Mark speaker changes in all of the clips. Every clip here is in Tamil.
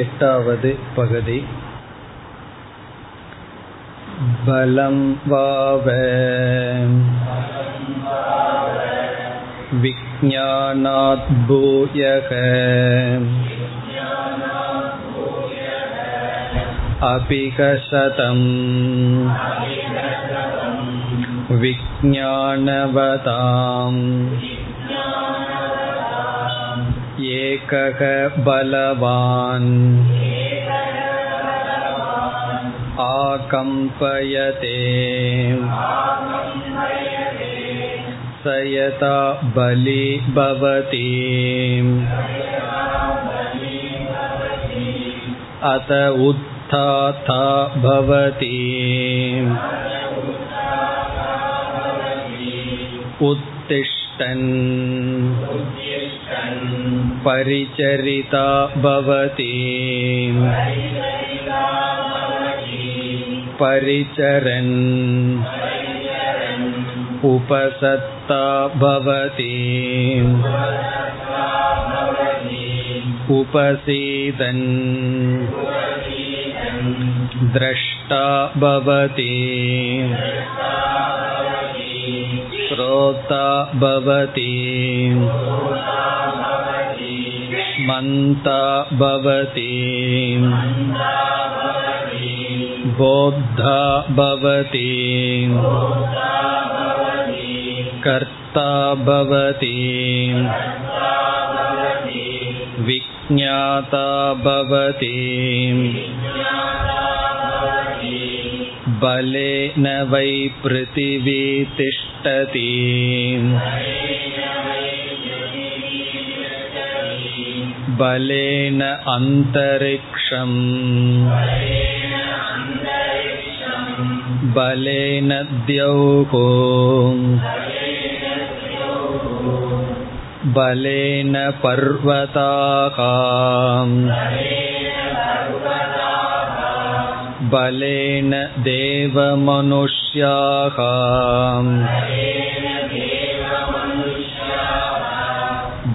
Speaker 1: एटावद् पगति बलं वाव विज्ञानात् भूयः अपि कशतम् विज्ञानवताम् एकः बलवान् आकम्पयते स यथा बलि भवति अत उत्थाता भवति उत्तिष्ठन् परिचरिता भवति परिचरन् उपसत्ता भवति उपसीदन् द्रष्टा भवति श्रोता भवति मन्ता भवति बोद्धा भवति कर्ता भवति विज्ञाता भवति बलेन वै पृथिवी तिष्ठति बलेन अन्तरिक्षम् बलेन द्यौः बलेन पर्वताः बलेन देवमनुष्याः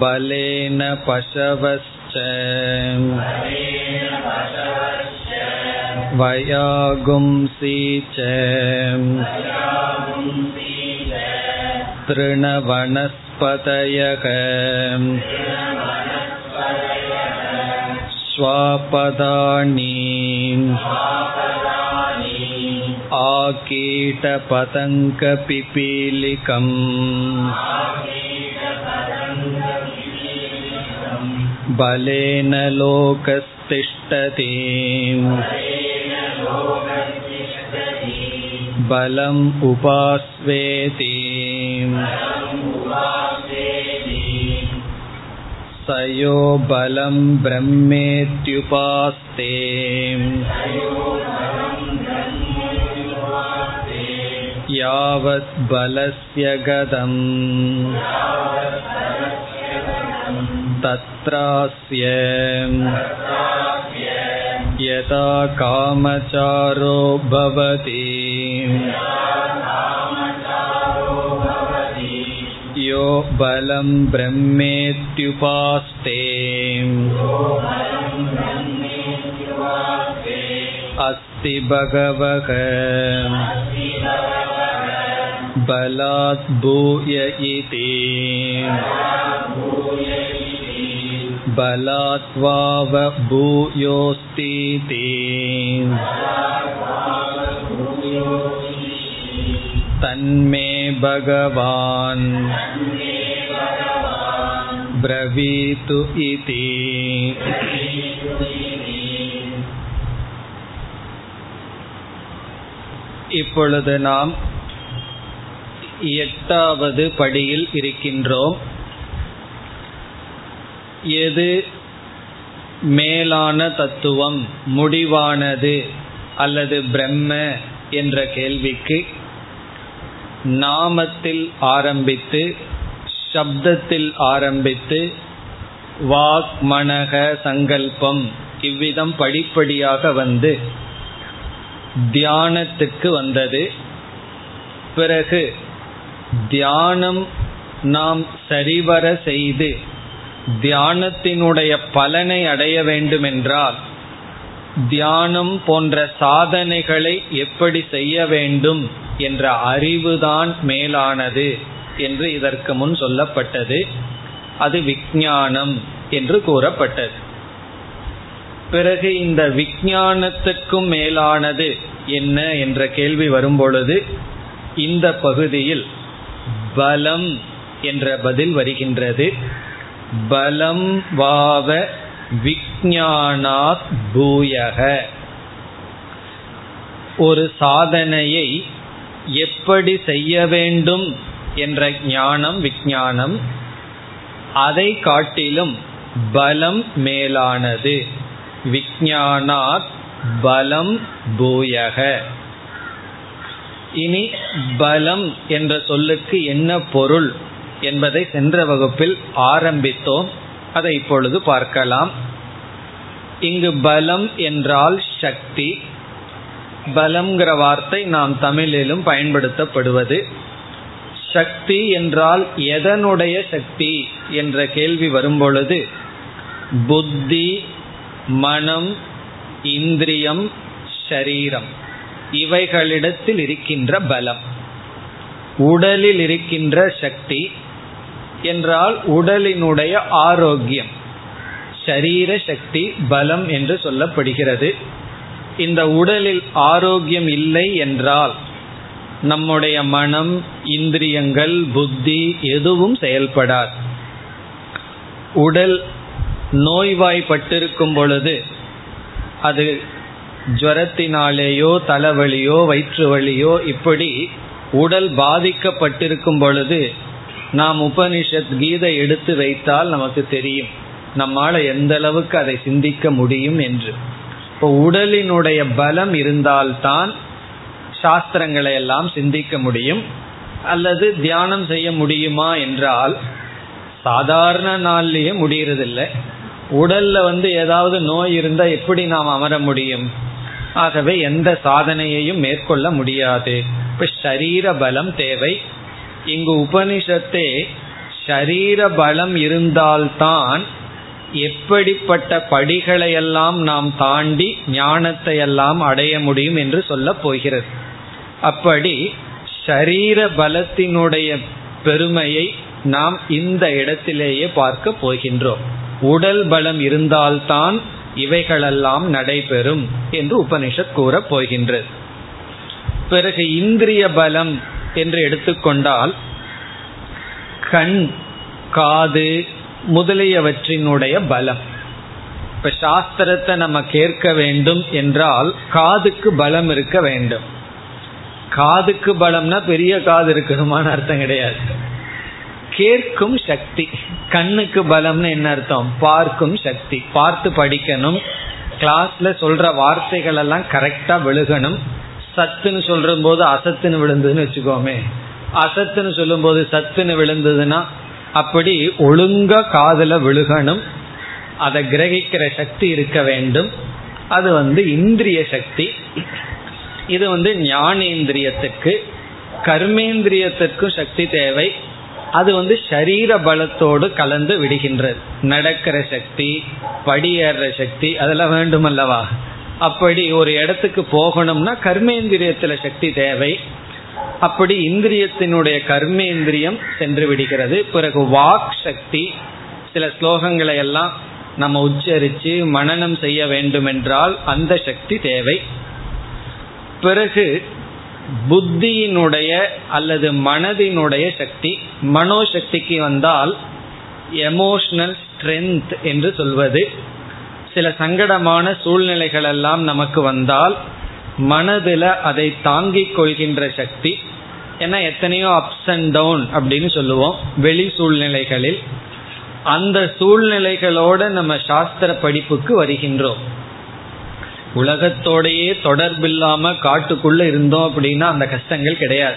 Speaker 1: बलेन पशवश्च वयागुंसि च तृणवनस्पतयः स्वापदानि आकीटपतङ्गपिपीलिकम् बलेन लोकस्तिष्ठति बलम् उपास्वेति स यो बलं ब्रह्मेत्युपास्ते यावत् बलस्य गदम् तत्रास्य यथा कामचारो भवति यो बलं ब्रह्मेत्युपास्ते अस्ति बगवः बलात् भूय इति बलात्वाव भूयोऽस्तीति तन्मे भगवान् ब्रवीतु इति இப்பொழுது நாம் எட்டாவது படியில் இருக்கின்றோம். எது மேலான தத்துவம் முடிவானது அல்லது பிரம்ம என்ற கேள்விக்கு நாமத்தில் ஆரம்பித்து சப்தத்தில் ஆரம்பித்து வாக் மனக சங்கல்பம் இவ்விதம் படிப்படியாக வந்து தியானத்துக்கு வந்தது. பிறகு தியானம் நாம் சரிவர செய்து தியானத்தினுடைய பலனை அடைய வேண்டுமென்றால் தியானம் போன்ற சாதனைகளை எப்படி செய்ய வேண்டும் என்ற அறிவுதான் மேலானது என்று இதற்கு முன் சொல்லப்பட்டது. அது விஞ்ஞானம் என்று கூறப்பட்டது. பிறகு இந்த விஞ்ஞானத்துக்கும் மேலானது என்ன என்ற கேள்வி வரும்பொழுது இந்த பகுதியில் பலம் என்ற பதில் வருகின்றது. பலம் வாவ விஜானாத் பூயக. ஒரு சாதனையை எப்படி செய்ய வேண்டும் என்ற ஞானம் விஞ்ஞானம் அதை காட்டிலும் பலம் மேலானது. விஜானாத் பலம் பூயக. இனி பலம் என்ற சொல்லுக்கு என்ன பொருள் என்பதை சென்ற வகுப்பில் ஆரம்பித்தோம். அதை இப்பொழுது பார்க்கலாம். இங்கு பலம் என்றால் சக்தி. பலம்ங்கிற வார்த்தை நாம் தமிழிலும் பயன்படுத்தப்படுவது. சக்தி என்றால் எதனுடைய சக்தி என்ற கேள்வி வரும்பொழுது புத்தி மனம் இந்திரியம் ஷரீரம் இவைகளிடத்தில் இருக்கின்ற பலம். உடலில் இருக்கின்ற சக்தி என்றால் உடலினுடைய ஆரோக்கியம். சரீர சக்தி பலம் என்று சொல்லப்படுகிறது. இந்த உடலில் ஆரோக்கியம் இல்லை என்றால் நம்முடைய மனம் இந்திரியங்கள் புத்தி எதுவும் செயல்படாது. உடல் நோய்வாய்ப்பட்டிருக்கும் பொழுது அது ஜுவரத்தினாலேயோ தலைவலியோ வயிற்று வலியோ இப்படி உடல் பாதிக்கப்பட்டிருக்கும் பொழுது நாம் உபனிஷத் கீதை எடுத்து வைத்தால் நமக்கு தெரியும். நம்மால எந்த அளவுக்கு அதை சிந்திக்க முடியும் என்று. இப்போ உடலினுடைய பலம் இருந்தால்தான் சாஸ்திரங்களை எல்லாம் சிந்திக்க முடியும். அல்லது தியானம் செய்ய முடியுமா என்றால் சாதாரண நாள்லயே முடியறதில்லை. உடல்ல வந்து ஏதாவது நோய் இருந்தா எப்படி நாம் அமர முடியும்? ஆகவே எந்த சாதனையையும் மேற்கொள்ள முடியாது. இப்ப ஷரீர பலம் தேவை. இங்கு உபனிஷத்தே ஷரீர பலம் இருந்தால்தான் எப்படிப்பட்ட படிகளையெல்லாம் நாம் தாண்டி ஞானத்தை எல்லாம் அடைய முடியும் என்று சொல்ல போகிறது. அப்படி ஷரீர பலத்தினுடைய பெருமையை நாம் இந்த இடத்திலேயே பார்க்க போகின்றோம். உடல் பலம் இருந்தால்தான் இவைகளெல்லாம் நடைபெறும் என்று உபனிஷத் கூறப் போகின்றது. பிறகு இந்திரிய பலம் என்று எடுத்துக்கொண்டால் கண் காது முதலியவற்றினுடைய பலம். இப்ப சாஸ்திரத்தை நம்ம கேட்க வேண்டும் என்றால் காதுக்கு பலம் இருக்க வேண்டும். காதுக்கு பலம்னா பெரிய காது இருக்கணுமான அர்த்தம் கிடையாது. கேட்கும் சக்தி. கண்ணுக்கு பலம்னு என்ன அர்த்தம்? பார்க்கும் சக்தி. பார்த்து படிக்கணும். கிளாஸ்ல சொல்ற வார்த்தைகள் எல்லாம் கரெக்டா விழுகணும். சத்துன்னு சொல்ற போது அசத்துன்னு விழுந்ததுன்னு வச்சுக்கோமே. அசத்துன்னு சொல்லும் போது சத்துன்னு விழுந்ததுன்னா அப்படி ஒழுங்கா காதல விழுகணும். அதை கிரகிக்கிற சக்தி இருக்க வேண்டும். அது வந்து இந்திரிய சக்தி. இது வந்து ஞானேந்திரியத்துக்கு கர்மேந்திரியத்திற்கும் சக்தி தேவை. அது வந்து சரீர பலத்தோடு கலந்து விடுகின்றது. நடக்கிற சக்தி படியேற சக்தி அதெல்லாம் வேண்டும் அல்லவா அப்படி ஒரு இடத்துக்கு போகணும்னா கர்மேந்திரியத்துல சக்தி தேவை. அப்படி இந்திரியத்தினுடைய கர்மேந்திரியம் சென்று விடுகிறது. பிறகு வாக் சக்தி சில ஸ்லோகங்களை எல்லாம் நம்ம உச்சரித்து மனநம் செய்ய வேண்டுமென்றால் அந்த சக்தி தேவை. பிறகு புத்தியினுடைய அல்லது மனதினுடைய சக்தி மனோசக்திக்கு வந்தால் எமோஷனல் ஸ்ட்ரென்த் என்று சொல்வது. சில சங்கடமான சூழ்நிலைகள் எல்லாம் நமக்கு வந்தால் மனதில் அதை தாங்கிக் கொள்கின்ற சக்தி. ஏன்னா எத்தனையோ அப்ஸ் அண்ட் டவுன் அப்படின்னு சொல்லுவோம். வெளி சூழ்நிலைகளில். அந்த சூழ்நிலைகளோட நம்ம சாஸ்திர படிப்புக்கு வருகின்றோம். உலகத்தோடையே தொடர்பில்லாம காட்டுக்குள்ள இருந்தோம் அப்படின்னா அந்த கஷ்டங்கள் கிடையாது.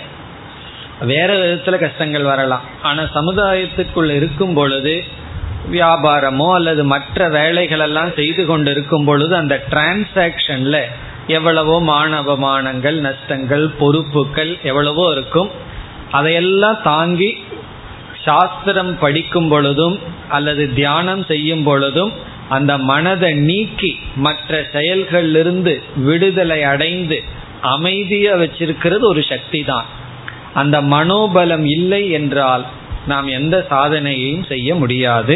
Speaker 1: வேற விதத்துல கஷ்டங்கள் வரலாம். ஆனா சமுதாயத்துக்குள்ள இருக்கும் பொழுது வியாபாரமோ அல்லது மற்ற வேலைகள் எல்லாம் செய்து கொண்டு இருக்கும் பொழுது அந்த டிரான்சாக்ஷன்ல எவ்வளவோ மானவமானங்கள் நஷ்டங்கள் பொறுப்புகள் எவ்வளவோ இருக்கும். அதையெல்லாம் தாங்கி சாஸ்திரம் படிக்கும் பொழுதும் அல்லது தியானம் செய்யும் பொழுதும் அந்த மனதை நீக்கி மற்ற செயல்களிலிருந்து விடுதலை அடைந்து அமைதியா வச்சிருக்கிறது ஒரு சக்தி தான் அந்த மனோபலம் இல்லை என்றால் நாம் எந்த சாதனையையும் செய்ய முடியாது.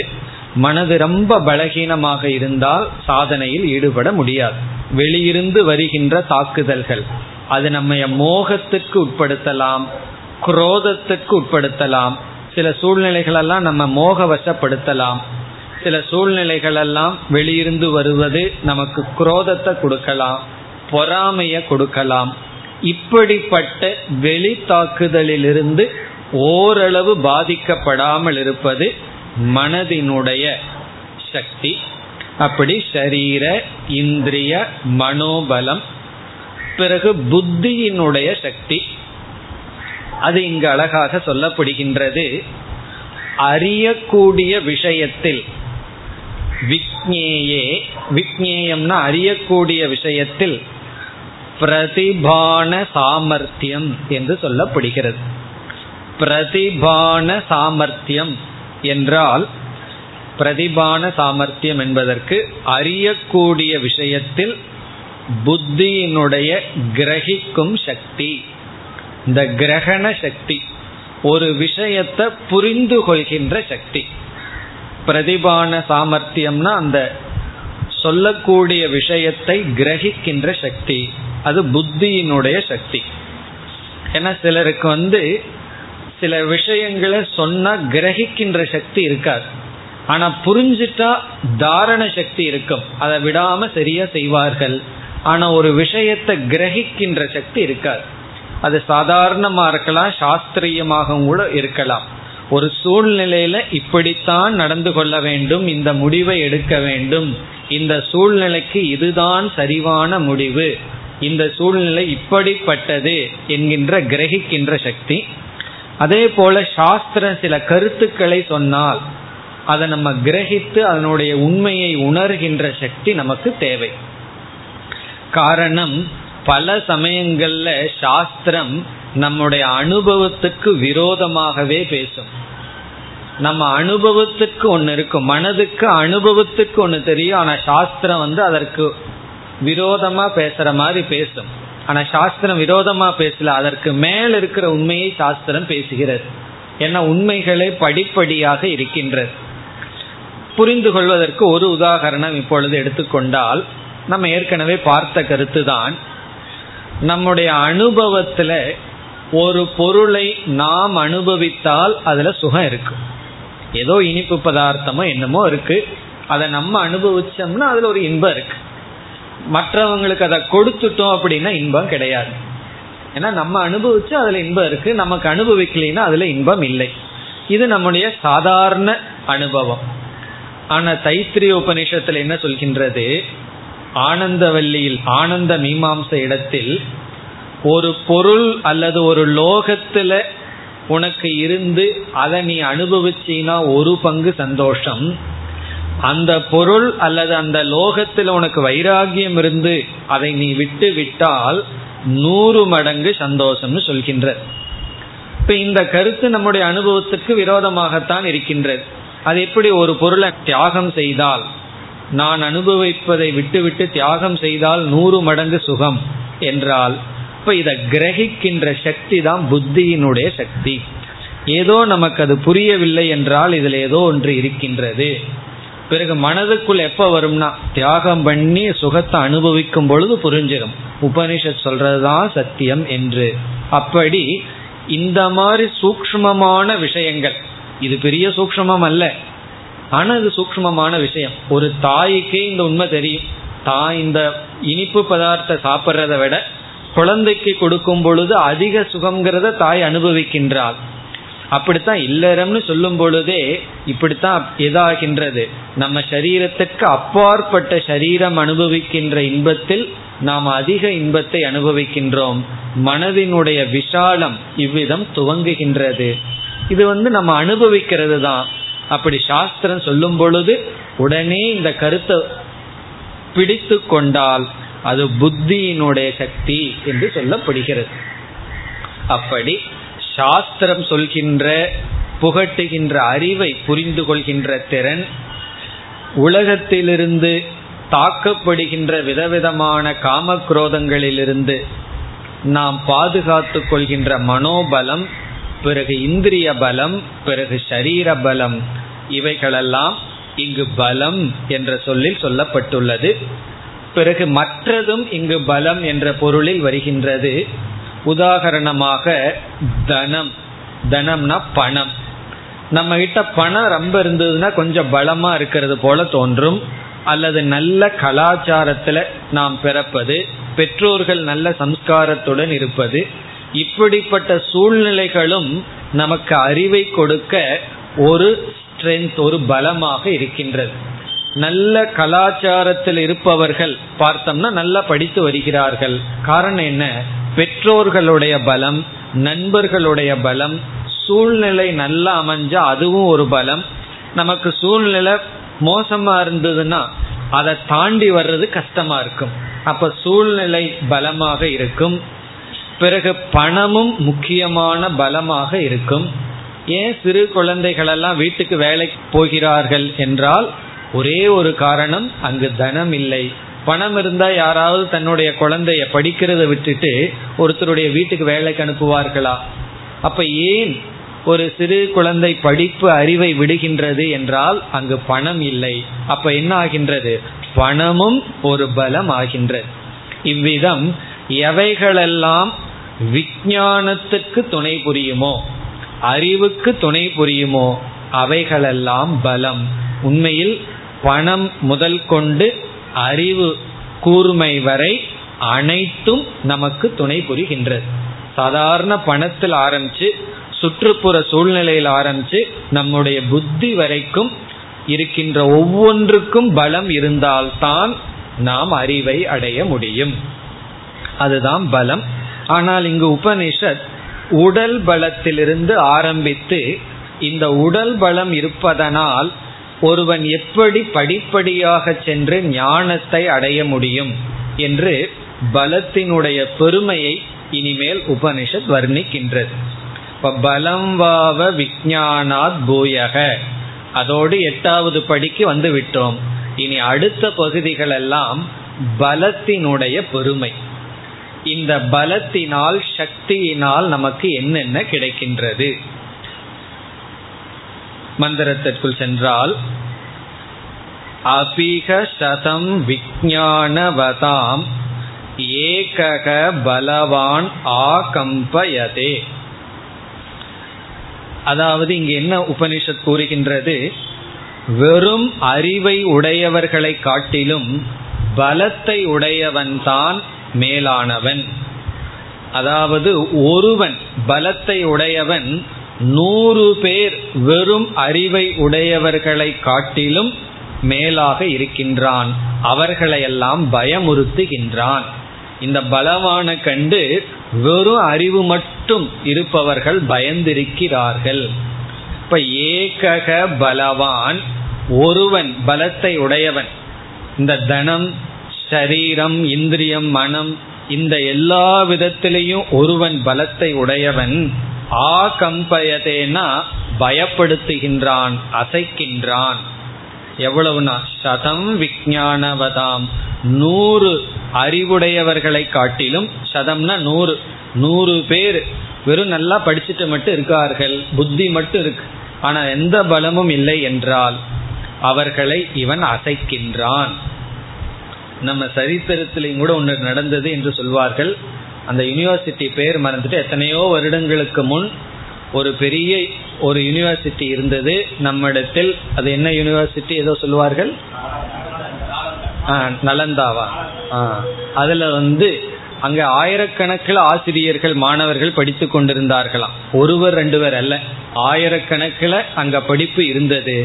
Speaker 1: மனது ரொம்ப பலகீனமாக இருந்தால் சாதனையில் ஈடுபட முடியாது. வெளியிருந்து வருகின்ற தாக்குதல்கள் அது நம்ம மோகத்துக்கு உட்படுத்தலாம் குரோதத்துக்கு உட்படுத்தலாம் சில சூழ்நிலைகளெல்லாம் நம்ம மோக வசப்படுத்தலாம் சில சூழ்நிலைகள் எல்லாம் வெளியிருந்து வருவது நமக்கு குரோதத்தை கொடுக்கலாம் பொறாமைய கொடுக்கலாம். இப்படிப்பட்ட வெளி தாக்குதலிலிருந்து ஓரளவு பாதிக்கப்படாமல் இருப்பது மனதினுடைய சக்தி. அப்படி ஷரீர இந்திரிய மனோபலம் பிறகு புத்தியினுடைய சக்தி. அது இங்கு அழகாக சொல்லப்படுகின்றது. அறியக்கூடிய விஷயத்தில் விக்னேயே விக்னேயம்னா அறியக்கூடிய விஷயத்தில் பிரதிபான சாமர்த்தியம் என்று சொல்லப்படுகிறது பிரதிபான சாமர்த்தியம் என்றால் பிரதிபான சாமர்த்தியம் என்பதற்கு அறியக்கூடிய விஷயத்தில் புத்தியினுடைய கிரகிக்கும் சக்தி இந்த கிரகண சக்தி ஒரு விஷயத்தை புரிந்து கொள்கின்ற சக்தி பிரதிபான சாமர்த்தியம்னா அந்த சொல்லக்கூடிய விஷயத்தை கிரகிக்கின்ற சக்தி. அது புத்தியினுடைய சக்தி. ஏன்னா சிலருக்கு வந்து சில விஷயங்களை சொன்னா கிரகிக்கின்ற சக்தி இருக்காது. ஆனா புரிஞ்சிட்டா தாரண சக்தி இருக்கும். அதை விடாம சரியா செய்வார்கள். ஆனா ஒரு விஷயத்தை கிரகிக்கின்ற சக்தி இருக்காது. அது சாதாரணமா இருக்கலாம் சாஸ்திரியமாக கூட இருக்கலாம். ஒரு சூழ்நிலையில இப்படித்தான் நடந்து கொள்ள வேண்டும் இந்த முடிவை எடுக்க வேண்டும். இந்த சூழ்நிலைக்கு இதுதான் சரிவான முடிவு. இந்த சூழ்நிலை இப்படிப்பட்டது என்கின்ற கிரகிக்கின்ற சக்தி. அதே போல சாஸ்திரம் சில கருத்துக்களை சொன்னால் அதை நம்ம கிரகித்து அதனுடைய உண்மையை உணர்கின்ற சக்தி நமக்கு தேவை. காரணம் பல சமயங்கள்ல சாஸ்திரம் நம்முடைய அனுபவத்துக்கு விரோதமாகவே பேசும். நம்ம அனுபவத்துக்கு ஒன்று இருக்கும். மனதுக்கு அனுபவத்துக்கு ஒன்று தெரியும். ஆனால் சாஸ்திரம் வந்து அதற்கு விரோதமாக பேசுகிற மாதிரி பேசும். ஆனால் சாஸ்திரம் விரோதமாக பேசல அதற்கு மேல் இருக்கிற உண்மையை சாஸ்திரம் பேசுகிறது. ஏன்னா உண்மைகளே படிப்படியாக இருக்கின்றது. புரிந்து கொள்வதற்கு ஒரு உதாகரணம் இப்பொழுது எடுத்துக்கொண்டால் நம்ம ஏற்கனவே பார்த்த கருத்து தான் நம்முடைய அனுபவத்தில் ஒரு பொருளை நாம் அனுபவித்தால் அதுல சுகம் இருக்கு. ஏதோ இனிப்பு பதார்த்தமோ என்னமோ இருக்கு. அதை நம்ம அனுபவிச்சோம்னா அதுல ஒரு இன்பம் இருக்கு. மற்றவங்களுக்கு அதை கொடுத்துட்டோம் அப்படின்னா இன்பம் கிடையாது. ஏன்னா நம்ம அனுபவிச்சு அதுல இன்பம் இருக்கு. நமக்கு அனுபவிக்கலைன்னா அதுல இன்பம் இல்லை. இது நம்முடைய சாதாரண அனுபவம். ஆனா தைத்திரிய உபநிஷத்துல என்ன சொல்கின்றது? ஆனந்தவல்லியில் ஆனந்த மீமாம்ச இடத்தில் ஒரு பொருள் அல்லது ஒரு லோகத்துல உனக்கு இருந்து அதை நீ அனுபவிச்சினா ஒரு பங்கு சந்தோஷம். அந்த பொருள் அல்லது அந்த லோகத்தில் உனக்கு வைராகியம் இருந்து அதை நீ விட்டு விட்டால் நூறு மடங்கு சந்தோஷம்னு சொல்கின்ற. இப்ப இந்த கருத்து நம்முடைய அனுபவத்துக்கு விரோதமாகத்தான் இருக்கின்றது அது எப்படி ஒரு பொருளை தியாகம் செய்தால் நான் அனுபவிப்பதை விட்டுவிட்டு தியாகம் செய்தால் நூறு மடங்கு சுகம் என்றால் அப்ப இதை கிரகிக்கின்ற சக்தி தான் புத்தியினுடைய சக்தி. ஏதோ நமக்கு அது புரியவில்லை என்றால் இதுல ஏதோ ஒன்று இருக்கின்றது. பிறகு மனதுக்குள் எப்ப வரும்னா தியாகம் பண்ணி சுகத்தை அனுபவிக்கும் பொழுது புரிஞ்சிடும். உபனிஷத் சொல்றதுதான் சத்தியம் என்று. அப்படி இந்த மாதிரி சூக்மமான விஷயங்கள் இது பெரிய சூக்மம் அல்ல. ஆனா இது சூக்மமான விஷயம். ஒரு தாய்க்கே இந்த உண்மை தெரியும். தாய் இந்த இனிப்பு பதார்த்த சாப்பிட்றத விட குழந்தைக்கு கொடுக்கும் பொழுது அதிக சுகங்கிறத தாய் அனுபவிக்கின்றாள். அப்படித்தான் இல்லறம்னு சொல்லும் பொழுதே இப்படித்தான் இதாகின்றது. நம்ம சரீரத்துக்கு அப்பாற்பட்ட சரீரம் அனுபவிக்கின்ற இன்பத்தில் நாம் அதிக இன்பத்தை அனுபவிக்கின்றோம். மனதினுடைய விஷாலம் இவ்விதம் துவங்குகின்றது. இது வந்து நம்ம அனுபவிக்கிறது தான். அப்படி சாஸ்திரம் சொல்லும் பொழுது உடனே இந்த கருத்தை பிடித்து கொண்டால் அது புத்தியினுடைய சக்தி என்று சொல்லப்படுகிறது. அப்படி சாஸ்திரம் சொல்கின்ற புகட்டுகின்ற அறிவை புரிந்து கொள்கின்ற திறன் உலகத்திலிருந்து தாக்கப்படுகின்ற விதவிதமான காமக்ரோதங்களிலிருந்து நாம் பாதுகாத்து கொள்கின்ற மனோபலம் பிறகு இந்திரிய பலம் பிறகு ஷரீர பலம் இவைகளெல்லாம் இங்கு பலம் என்ற சொல்லில் சொல்லப்பட்டுள்ளது. பிறகு மற்றதும் இங்கு பலம் என்ற பொருளில் வருகின்றது. உதாகரணமாக தனம். தனம்னா பணம். நம்ம கிட்ட பணம் ரொம்ப இருந்ததுன்னா கொஞ்சம் பலமா இருக்கிறது போல தோன்றும். அல்லது நல்ல கலாச்சாரத்துல நாம் பிறப்பது பெற்றோர்கள் நல்ல சம்ஸ்காரத்துடன் இருப்பது இப்படிப்பட்ட சூழ்நிலைகளும் நமக்கு அறிவை கொடுக்க ஒரு ஸ்ட்ரென்த் ஒரு பலமாக இருக்கின்றது. நல்ல கலாச்சாரத்தில் இருப்பவர்கள் பார்த்தோம்னா நல்லா படித்து வருகிறார்கள். காரணம் என்ன? பெற்றோர்களுடைய பலம் நண்பர்களுடைய பலம் சூழ்நிலை நல்லா அமைஞ்சா அதுவும் ஒரு பலம். நமக்கு சூழ்நிலை மோசமா இருந்ததுன்னா அதை தாண்டி வர்றது கஷ்டமா இருக்கும். அப்ப சூழ்நிலை பலமாக இருக்கும். பிறகு பணமும் முக்கியமான பலமாக இருக்கும். ஏன் சிறு குழந்தைகளெல்லாம் வீட்டுக்கு வேலைக்கு போகிறார்கள் என்றால் ஒரே ஒரு காரணம் அங்கு தனம் இல்லை. பணம் இருந்தா யாராவது தன்னுடைய குழந்தைய படிக்கிறத விட்டுட்டு ஒருத்தருடைய வீட்டுக்கு வேலைக்கு அனுப்புவார்களா? அப்ப ஏன் ஒரு சிறு குழந்தை படிப்பு அறிவை விடுகின்றது என்றால் அங்கு பணம் இல்லை. அப்ப என்ன ஆகின்றது? பணமும் ஒரு பலம் ஆகின்றது. இவ்விதம் எவைகளெல்லாம் விஞ்ஞானத்துக்கு துணை புரியுமோ அறிவுக்கு துணை புரியுமோ அவைகளெல்லாம் பலம். உண்மையில் பணம் முதல் கொண்டு அறிவு கூர்மை வரை அனைத்தும் நமக்கு துணை புரிகின்றது. சாதாரண பணத்தில் ஆரம்பிச்சு சுற்றுப்புற சூழ்நிலையில் ஆரம்பிச்சு நம்முடைய புத்தி வரைக்கும் இருக்கின்ற ஒவ்வொன்றுக்கும் பலம் இருந்தால்தான் நாம் அறிவை அடைய முடியும். அதுதான் பலம். ஆனால் இங்கு உபனிஷத் உடல் பலத்திலிருந்து ஆரம்பித்து இந்த உடல் பலம் இருப்பதனால் ஒருவன் எப்படி படிப்படியாக சென்று ஞானத்தை அடைய முடியும் என்று பலத்தினுடைய பெருமையை இனிமேல் உபனிஷத் வர்ணிக்கின்றது. இப்ப பலம் வாவ விஜானாத் பூயக. அதோடு எட்டாவது படிக்கு வந்து விட்டோம். இனி அடுத்த பகுதிகள் எல்லாம் பலத்தினுடைய பெருமை. இந்த பலத்தினால் சக்தியினால் நமக்கு என்னென்ன கிடைக்கின்றது? மந்திரத்திற்குள் சென்றால் அபிக சதம் விஜானவதாம் ஏகக பலவான் ஆகம்பயதே. அதாவது இங்கு என்ன உபனிஷத் கூறுகின்றது? வெறும் அறிவை உடையவர்களை காட்டிலும் பலத்தை உடையவன்தான் மேலானவன். அதாவது ஒருவன் பலத்தை உடையவன் நூறு பேர் வெறும் அறிவை உடையவர்களை காட்டிலும் மேலாக இருக்கின்றான். அவர்களையெல்லாம் பயமுறுத்துகின்றான். இந்த பலமான கண்டு வெறும் அறிவு மட்டும் இருப்பவர்கள் பயந்திருக்கிறார்கள். இப்ப ஏகக பலவான் ஒருவன் பலத்தை உடையவன். இந்த தனம் சரீரம் இந்திரியம் மனம் இந்த எல்லா விதத்திலையும் ஒருவன் பலத்தை உடையவன். ஆ கம்பயதேனா பயப்படுத்துகின்றான் அசைக்கின்றான். எவ்வளவுனா சதம் விஜானவதாம் நூறு அறிவுடையவர்களை காட்டிலும் சதம்னா நூறு. நூறு பேர் வெறும் நல்லா படிச்சுட்டு மட்டும் இருக்கார்கள். புத்தி மட்டும் இருக்கு. ஆனா எந்த பலமும் இல்லை என்றால் அவர்களை இவன் அசைக்கின்றான். நம்ம சரித்திரத்திலையும் கூட ஒன்று நடந்தது என்று சொல்வார்கள். அந்த யூனிவர்சிட்டி பேர் மறந்துட்டு எத்தனையோ வருடங்களுக்கு முன் ஒரு பெரிய ஒரு யூனிவர்சிட்டி இருந்தது. நம்மிடத்தில் அது என்ன யூனிவர்சிட்டி ஏதோ சொல்லுவார்கள்? நலந்தாவா? அதுல வந்து அங்க ஆயிரக்கணக்கில் ஆசிரியர்கள் மாணவர்கள் படித்து கொண்டிருந்தார்களாம். ஒருவர் ரெண்டு பேர் அல்ல. ஆயிரக்கணக்கில் அங்க படிப்பு இருந்தது.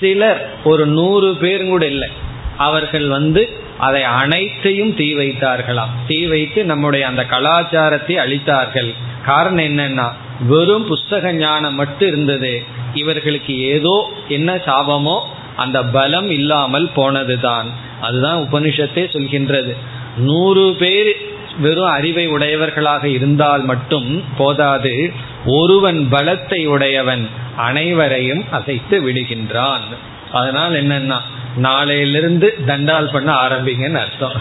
Speaker 1: சிலர் ஒரு நூறு பேர் கூட இல்லை. அவர்கள் வந்து அதை அனைத்தையும் தீ வைத்தார்களாம். தீ வைத்து நம்முடைய அந்த கலாச்சாரத்தை அழித்தார்கள். காரணம் என்னன்னா வெறும் புஸ்தக ஞானம் மட்டும் இருந்தது. இவர்களுக்கு ஏதோ என்ன சாபமோ அந்த பலம் இல்லாமல் போனதுதான். அதுதான் உபனிஷத்தே சொல்கின்றது. நூறு பேர் வெறும் அறிவை உடையவர்களாக இருந்தால் மட்டும் போதாது. ஒருவன் பலத்தை உடையவன் அனைவரையும் அசைத்து விடுகின்றான். அதனால் என்னன்னா நாளையிலிருந்து தண்டால் பண்ண ஆரம்பிங்கன்னு அர்த்தம்.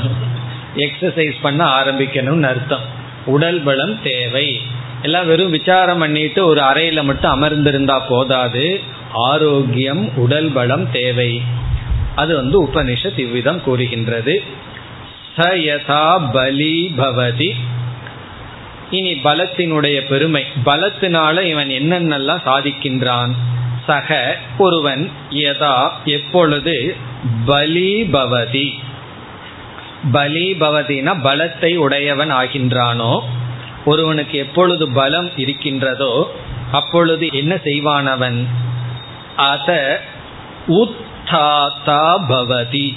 Speaker 1: எக்ஸசைஸ் பண்ண ஆரம்பிக்கணும்னு அர்த்தம். உடல் பலம் தேவை. எல்லாம் வெறும் விசாரம் பண்ணிட்டு ஒரு அறையில மட்டும் அமர்ந்திருந்தா போதாது. ஆரோக்கியம் உடல் பலம் தேவை. அது வந்து உபனிஷத் இவ்விதம் கூறுகின்றது. சயதா பலி பவதி. இனி பலத்தினுடைய பெருமை. பலத்தினால இவன் என்னென்னலாம் சாதிக்கின்றான்? சக ஒருவன் யதா எப்பொழுது பலிபவதி. பலிபவதினா பலத்தை உடையவன் ஆகின்றானோ ஒருவனுக்கு எப்பொழுது பலம் இருக்கின்றதோ அப்பொழுது என்ன செய்வானவன்? அத உத்தாத்தா பவதி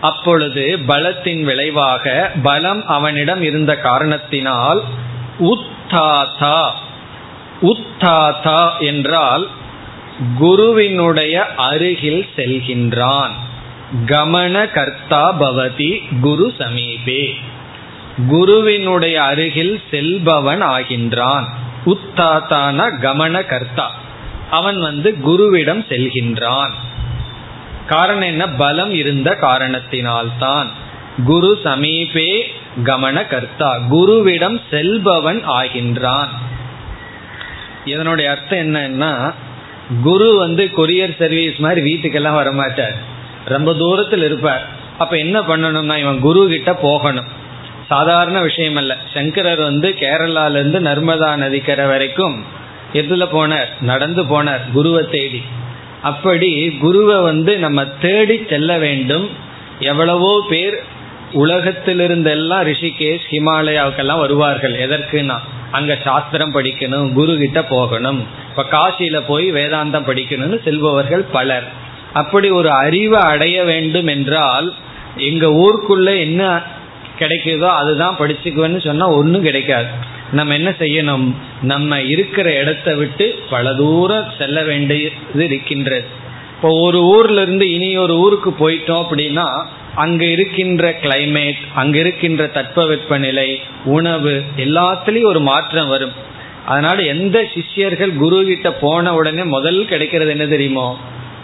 Speaker 1: அப்பொழுது பலத்தின் விளைவாக பலம் அவனிடம் இருந்த காரணத்தினால் உத்தாதா உத்தாதா என்றால் குருவினுடைய அருகில் செல்கின்றான். கமன கர்த்தா பவதி குரு சமீபே. குருவினுடைய அருகில் செல்பவன் ஆகின்றான். உத்தாத்தான கமன கர்த்தா. அவன் வந்து குருவிடம் செல்கின்றான். காரணம் என்ன? பலம் இருந்த காரணத்தினால்தான். குரு சமீபே கமன கர்த்தா. குருவிடம் செல்பவன் ஆகின்றான். இதனுடைய அர்த்தம் என்னன்னா குரு வந்து கொரியர் சர்வீஸ் மாதிரி வீட்டுக்கெல்லாம் வரமாட்டார் ரொம்ப தூரத்தில் இருப்பார். அப்ப என்ன பண்ணணும்னா இவன் குரு கிட்ட போகணும். சாதாரண விஷயம் அல்ல சங்கரர் வந்து கேரளால இருந்து நர்மதா நதிக்கரை வரைக்கும் எதுல போனார்? நடந்து போனார் குருவை தேடி. அப்படி குருவை வந்து நம்ம தேடி செல்ல வேண்டும். எவ்வளவோ பேர் உலகத்திலிருந்தெல்லாம் ரிஷிகேஷ் ஹிமாலயாவுக்கெல்லாம் வருவார்கள். எதற்குனா அங்க சாஸ்திரம் படிக்கணும் குரு கிட்ட போகணும். இப்ப காசியில போய் வேதாந்தம் படிக்கணும்னு செல்பவர்கள் பலர். அப்படி ஒரு அறிவை அடைய வேண்டும் என்றால் எங்க ஊருக்குள்ள என்ன கிடைக்குதோ அதுதான் படிச்சுக்குவேன்னு சொன்னா ஒன்றும் கிடைக்காது. நம்ம என்ன செய்யணும்? நம்ம இருக்கிற இடத்த விட்டு பல தூரம் செல்ல வேண்டியது இருக்கின்றது. இப்போ ஒரு ஊர்ல இருந்து இனி ஒரு ஊருக்கு போயிட்டோம் அப்படின்னா அங்க இருக்கின்ற கிளைமேட் அங்க இருக்கின்ற தட்பவெப்பநிலை உணவு எல்லாத்துலேயும் ஒரு மாற்றம் வரும். அதனால எந்த சிஷ்யர்கள் குரு கிட்ட போன உடனே முதல் கிடைக்கிறது என்ன தெரியுமோ?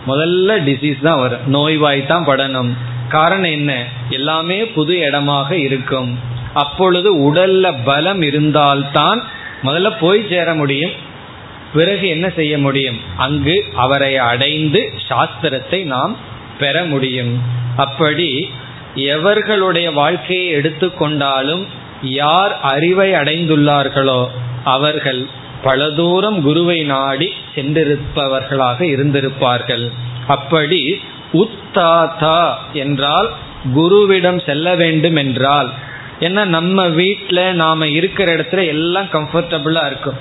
Speaker 1: முதல்ல டிசீஸ் தான் வரும். நோய்வாய் தான் படணும். காரணம் என்ன? எல்லாமே புது இடமாக இருக்கும். அப்பொழுது உடல்ல பலம் இருந்தால்தான் முதல்ல போய் சேர முடியும். பிறகு என்ன செய்ய முடியும்? அங்கு அவரை அடைந்து சாஸ்திரத்தை நாம் பெற முடியும். அப்படி எவர்களுடைய வாழ்க்கையை எடுத்துக்கொண்டாலும் யார் அறிவை அடைந்துள்ளார்களோ அவர்கள் பல தூரம் குருவை நாடி சென்றிருப்பவர்களாக இருந்திருப்பார்கள். அப்படி உத்தாதா என்றால் குருவிடம் செல்ல வேண்டும் என்றால் ஏன்னா நம்ம வீட்டில் நாம இருக்கிற இடத்துல எல்லாம் கம்ஃபர்டபுளா இருக்கும்.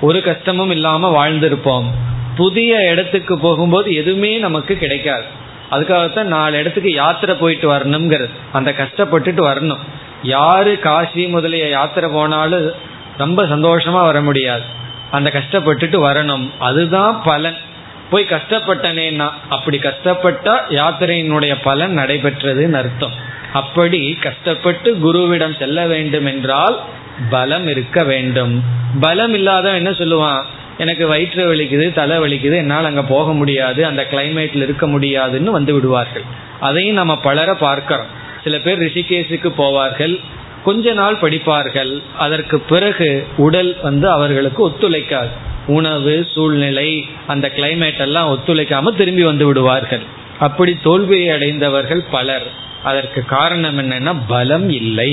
Speaker 1: ஒரு கஷ்டமும் இல்லாம வாழ்ந்திருப்போம். புதிய இடத்துக்கு போகும்போது எதுவுமே நமக்கு கிடைக்காது. அதுக்காகத்தான் நாலு இடத்துக்கு யாத்திரை போயிட்டு வரணுங்கிறது அந்த கஷ்டப்பட்டுட்டு வரணும். யாரு காசி முதலிய யாத்திரை போனாலும் ரொம்ப சந்தோஷமா வர முடியாது. அந்த கஷ்டப்பட்டுட்டு வரணும். அதுதான் பலன். போய் கஷ்டப்பட்டனேன்னா அப்படி கஷ்டப்பட்டா யாத்திரையினுடைய பலன் நடைபெற்றதுன்னு அர்த்தம். அப்படி கஷ்டப்பட்டு குருவிடம் செல்ல வேண்டும் என்றால் பலம் இருக்க வேண்டும். பலம் இல்லாத என்ன சொல்லுவான்? எனக்கு வயிற்று வலிக்குது தலை வலிக்குது என்னால் அங்கே போக முடியாது அந்த கிளைமேட்டில் இருக்க முடியாதுன்னு வந்து விடுவார்கள். அதையும் நம்ம பலர பார்க்கிறோம். சில பேர் ரிஷிகேஷுக்கு போவார்கள் கொஞ்ச நாள் படிப்பார்கள் அதற்கு பிறகு உடல் வந்து அவர்களுக்கு ஒத்துழைக்காது. உணவு சூழ்நிலை அந்த கிளைமேட் எல்லாம் ஒத்துழைக்காம திரும்பி வந்து விடுவார்கள். அப்படி தோல்வியை அடைந்தவர்கள் பலர். அதற்கு காரணம் என்னன்னா பலம் இல்லை.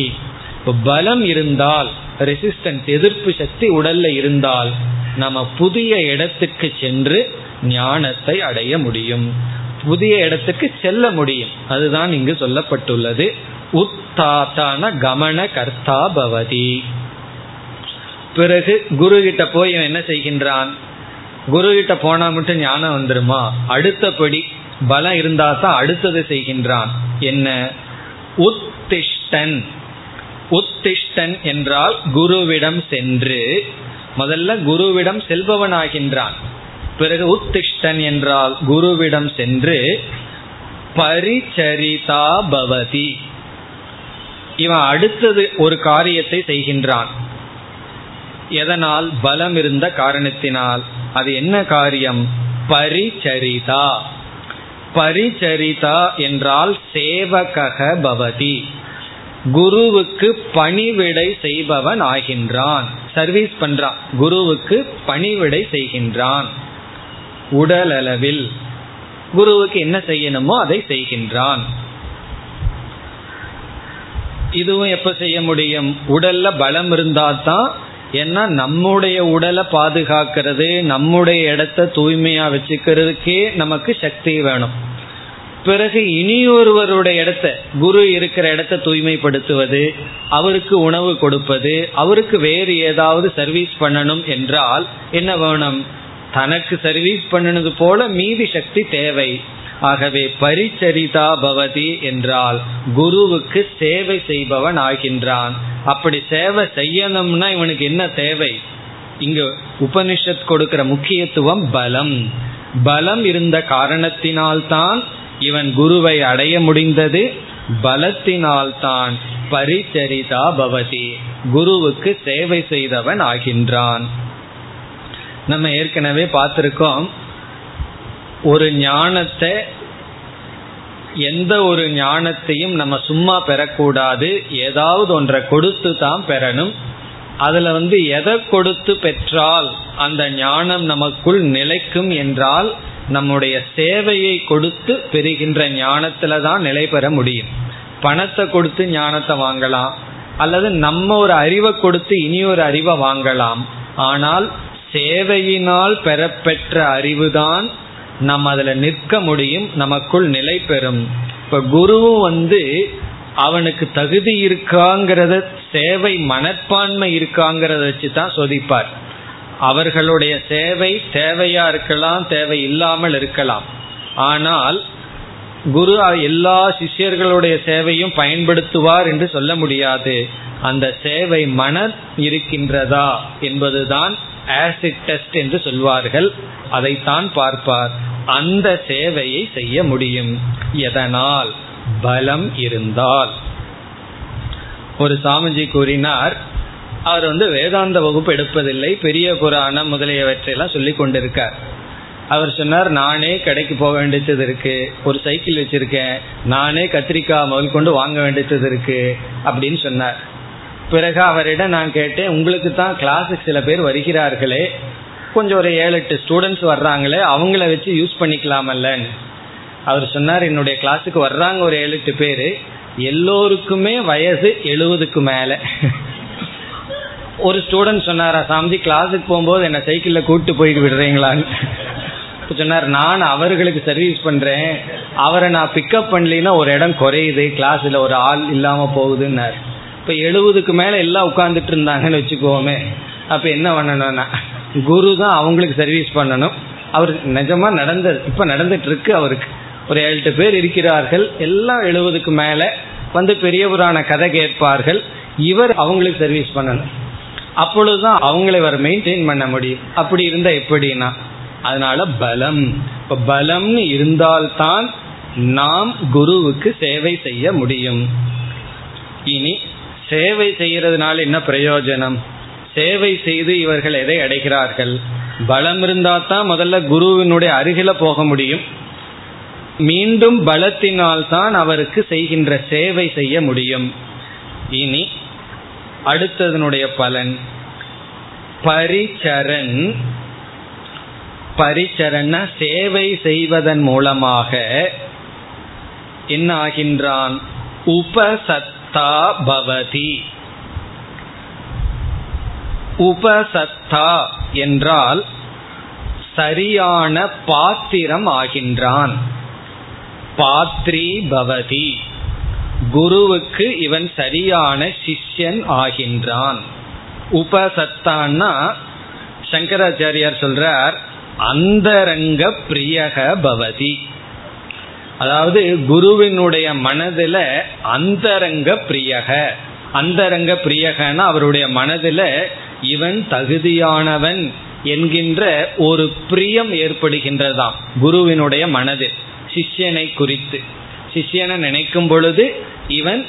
Speaker 1: பலம் இருந்தால் ரெசிஸ்டன்ஸ் எதிர்ப்பு சக்தி உடல்ல இருந்தால் நம்ம புதிய இடத்துக்கு சென்று ஞானத்தை அடைய முடியும். புதிய இடத்துக்கு செல்ல முடியும். அதுதான் இங்கு சொல்லப்பட்டுள்ளது. உத்தாத்தான கமன கர்த்தா பவதி. பிறகு குரு கிட்ட போய் என்ன செய்கின்றான்? குரு கிட்ட போனா மட்டும் ஞானம் வந்துருமா? அடுத்தபடி பலம் இருந்தா தான் அடுத்தது செய்கின்றான். என்ன? உத்திஷ்டன். உத்திஷ்டன் என்றால் குருவிடம் சென்று முதல்ல குருவிடம் செல்பவனாகின்றான். பிறகு உத்திஷ்டன் என்றால் குருவிடம் சென்று பரிச்சரிதா பவதி. இவன் அடுத்தது ஒரு காரியத்தை செய்கின்றான். எதனால்? பலம் இருந்த காரணத்தினால். அது என்ன காரியம்? பரிச்சரிதா. பரிச்சரிதா என்றால் சேவகக பவதி. குருவுக்கு பணிவிடை செய்பவன் ஆகின்றான். சர்வீஸ் பண்றான் குருவுக்கு பணிவிடை செய்கின்றான். உடல் அளவில் குருவுக்கு என்ன செய்யணுமோ அதை செய்கின்றான். இதுவும் எப்ப செய்ய முடியும்? உடல்ல பலம் இருந்தா தான் ஏன்னா நம்முடைய உடலை பாதுகாக்கிறது நம்முடைய இடத்த தூய்மையா வச்சுக்கிறதுக்கே நமக்கு சக்தி வேணும். பிறகு இனியொருவருடைய இடத்த குரு இருக்கிற இடத்த தூய்மைப்படுத்துவது அவருக்கு உணவு கொடுப்பது அவருக்கு வேறு ஏதாவது சர்வீஸ் பண்ணணும் என்றால் என்ன வேணும்? தனக்கு சர்வீஸ் பண்ணினது போல மீதி சக்தி தேவை. ஆகவே பரிச்சரிதா பவதி என்றால் குருவுக்கு சேவை செய்பவன் ஆகின்றான். அப்படி சேவை செய்யணும்னா இவனுக்கு என்ன தேவை? இங்கு உபனிஷத் கொடுக்கிற முக்கியத்துவம் பலம். பலம் இருந்த காரணத்தினால்தான் இவன் குருவை அடைய முடிந்தது பலத்தினால்தான் பரிச்சரிதா பவதி. குருவுக்கு சேவை செய்தவன் ஆகின்றான். நம்ம ஏற்கனவே பார்த்திருக்கோம் ஒரு ஞானத்தை எந்த ஒரு ஞானத்தையும் நம்ம சும்மா பெறக்கூடாது. ஏதாவது ஒன்றை கொடுத்து தான் பெறணும். அதுல வந்து எதை கொடுத்து பெற்றால் அந்த ஞானம் நமக்குள் நிலைக்கும் என்றால் நம்முடைய சேவையை கொடுத்து பெறுகின்ற ஞானத்துல தான் நிலை பெற முடியும். பணத்தை கொடுத்து ஞானத்தை வாங்கலாம் அல்லது நம்ம ஒரு அறிவை கொடுத்து இனி ஒரு அறிவை வாங்கலாம். ஆனால் சேவையினால் பெறப்பெற்ற அறிவுதான் நம்ம அதில் நிற்க முடியும் நமக்குள் நிலை பெறும். இப்போ குருவும் வந்து அவனுக்கு தகுதி இருக்காங்கிறத சேவை மனப்பான்மை இருக்காங்கிறத வச்சு தான் சொதிப்பார். அவர்களுடைய சேவை தேவையா இருக்கலாம் தேவை இல்லாமல் இருக்கலாம். ஆனால் குரு எல்லா சிஷ்யர்களுடைய சேவையும் பயன்படுத்துவார் என்று சொல்ல முடியாது. அந்த சேவை மன இருக்கின்றதா என்பதுதான் ஆசிட் டெஸ்ட் என்று சொல்வார்கள். அதைத்தான் பார்ப்பார். அந்த சேவையை செய்ய முடியும். எதனால்? பலம் இருந்தால். ஒரு சாமிஜி கூறினார் அவர் வந்து வேதாந்த வகுப்பு எடுப்பதில்லை பெரிய புராணம் முதலியவற்றையெல்லாம் சொல்லி கொண்டிருக்கார். அவர் சொன்னார் நானே கடைக்கு போக வேண்டியது இருக்கு ஒரு சைக்கிள் வச்சிருக்கேன் நானே கத்திரிக்காய் முதல் கொண்டு வாங்க வேண்டியது இருக்கு அப்படின்னு சொன்னார். பிறகு அவரிடம் நான் கேட்டேன் உங்களுக்கு தான் கிளாஸுக்கு சில பேர் வருகிறார்களே கொஞ்சம் ஒரு ஏழு எட்டு ஸ்டூடெண்ட்ஸ் வர்றாங்களே அவங்கள வச்சு யூஸ் பண்ணிக்கலாமல்லன்னு. அவர் சொன்னார் என்னுடைய கிளாஸுக்கு வர்றாங்க ஒரு ஏழு எட்டு பேர் எல்லோருக்குமே வயசு எழுபதுக்கு மேலே. ஒரு ஸ்டூடெண்ட் சொன்னாரா சாமிஜி கிளாஸுக்கு போகும்போது என்ன சைக்கிளில் கூட்டு போயிட்டு விடுறீங்களான்னு? சொன்னார் நான் அவர்களுக்கு சர்வீஸ் பண்றேன். அவரை நான் பிக்கப் பண்ணலின்னா ஒரு இடம் குறையுது. கிளாஸ்ல ஒரு ஆள் இல்லாம போகுதுன்னார். இப்ப எழுபதுக்கு மேல எல்லாம் உட்காந்துட்டு இருந்தாங்கன்னு வச்சுக்கோமே. அப்ப என்ன பண்ணணும்னா குரு தான் அவங்களுக்கு சர்வீஸ் பண்ணணும். அவர் நிஜமா நடந்தது இப்ப நடந்துட்டு இருக்கு அவருக்கு. ஒரு ஏழு பேர் இருக்கிறார்கள். எல்லாம் எழுபதுக்கு மேல வந்து பெரியவரான கதை கேட்பார்கள். இவர் அவங்களுக்கு சர்வீஸ் பண்ணணும். அப்பொழுதுதான் அவங்களை அவர் மெயின்டைன் பண்ண முடியும். அப்படி இருந்தா எப்படின்னா? அதனால பலம். இப்ப பலம்னு இருந்தால்தான் நாம் குருவுக்கு சேவை செய்ய முடியும். இனி சேவை செய்யறதுனால என்ன பிரயோஜனம்? சேவை செய்து இவர்கள் எதை அடைகிறார்கள்? பலம் இருந்தா தான் முதல்ல குருவினுடைய அருகில போக முடியும். மீண்டும் பலத்தினால் தான் அவருக்கு செய்கின்ற சேவை செய்ய முடியும். இனி அடுத்ததனுடைய பலன் பரிச்சரன். பரிச்சரண சேவை செய்வதன் மூலமாக என்ன ஆகின்றான் உபசத்தா பவதி. உபசத்தா என்றால் சரியான பாத்திரம் ஆகின்றான். பாத்ரி பவதி. குருவுக்கு இவன் சரியான சிஷ்யன் ஆகின்றான். உபசத்தான்னா சங்கராச்சாரியார் சொல்றார் அந்தரங்க பிரியக பவதி. அதாவது குருவினுடைய மனதில் அந்தரங்க பிரியக. அந்தரங்க பிரியகன்னா அவருடைய மனதில் இவன் தகுதியானவன் என்கின்ற ஒரு பிரியம் ஏற்படுகின்றதாம் குருவினுடைய மனதில் சிஷ்யனை குறித்து. சிஷியனை நினைக்கும் பொழுது இவன்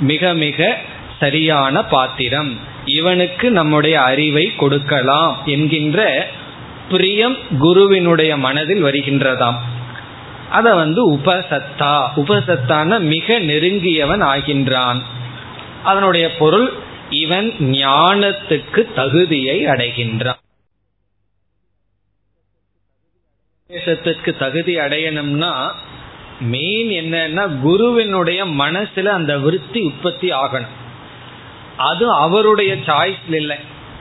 Speaker 1: மிக மிக சரியான பாத்திரம். இவனுக்கு நம்முடைய அறிவை கொடுக்கலாம் என்கின்ற பிரியம் குருவினுடைய மனதில் வருகின்றதாம். அத வந்து உபசத்தா. உபசத்தான மிக நெருங்கியவன் ஆகின்றான். அதனுடைய பொருள் இவன் ஞானத்துக்கு தகுதியை அடைகின்றான். தகுதி அடையணும்னா மெயின் என்னன்னா குருவினுடைய மனசுல அந்த விருத்தி உற்பத்தி ஆகணும். அது அவருடைய சாய்ஸ்ல இல்லை.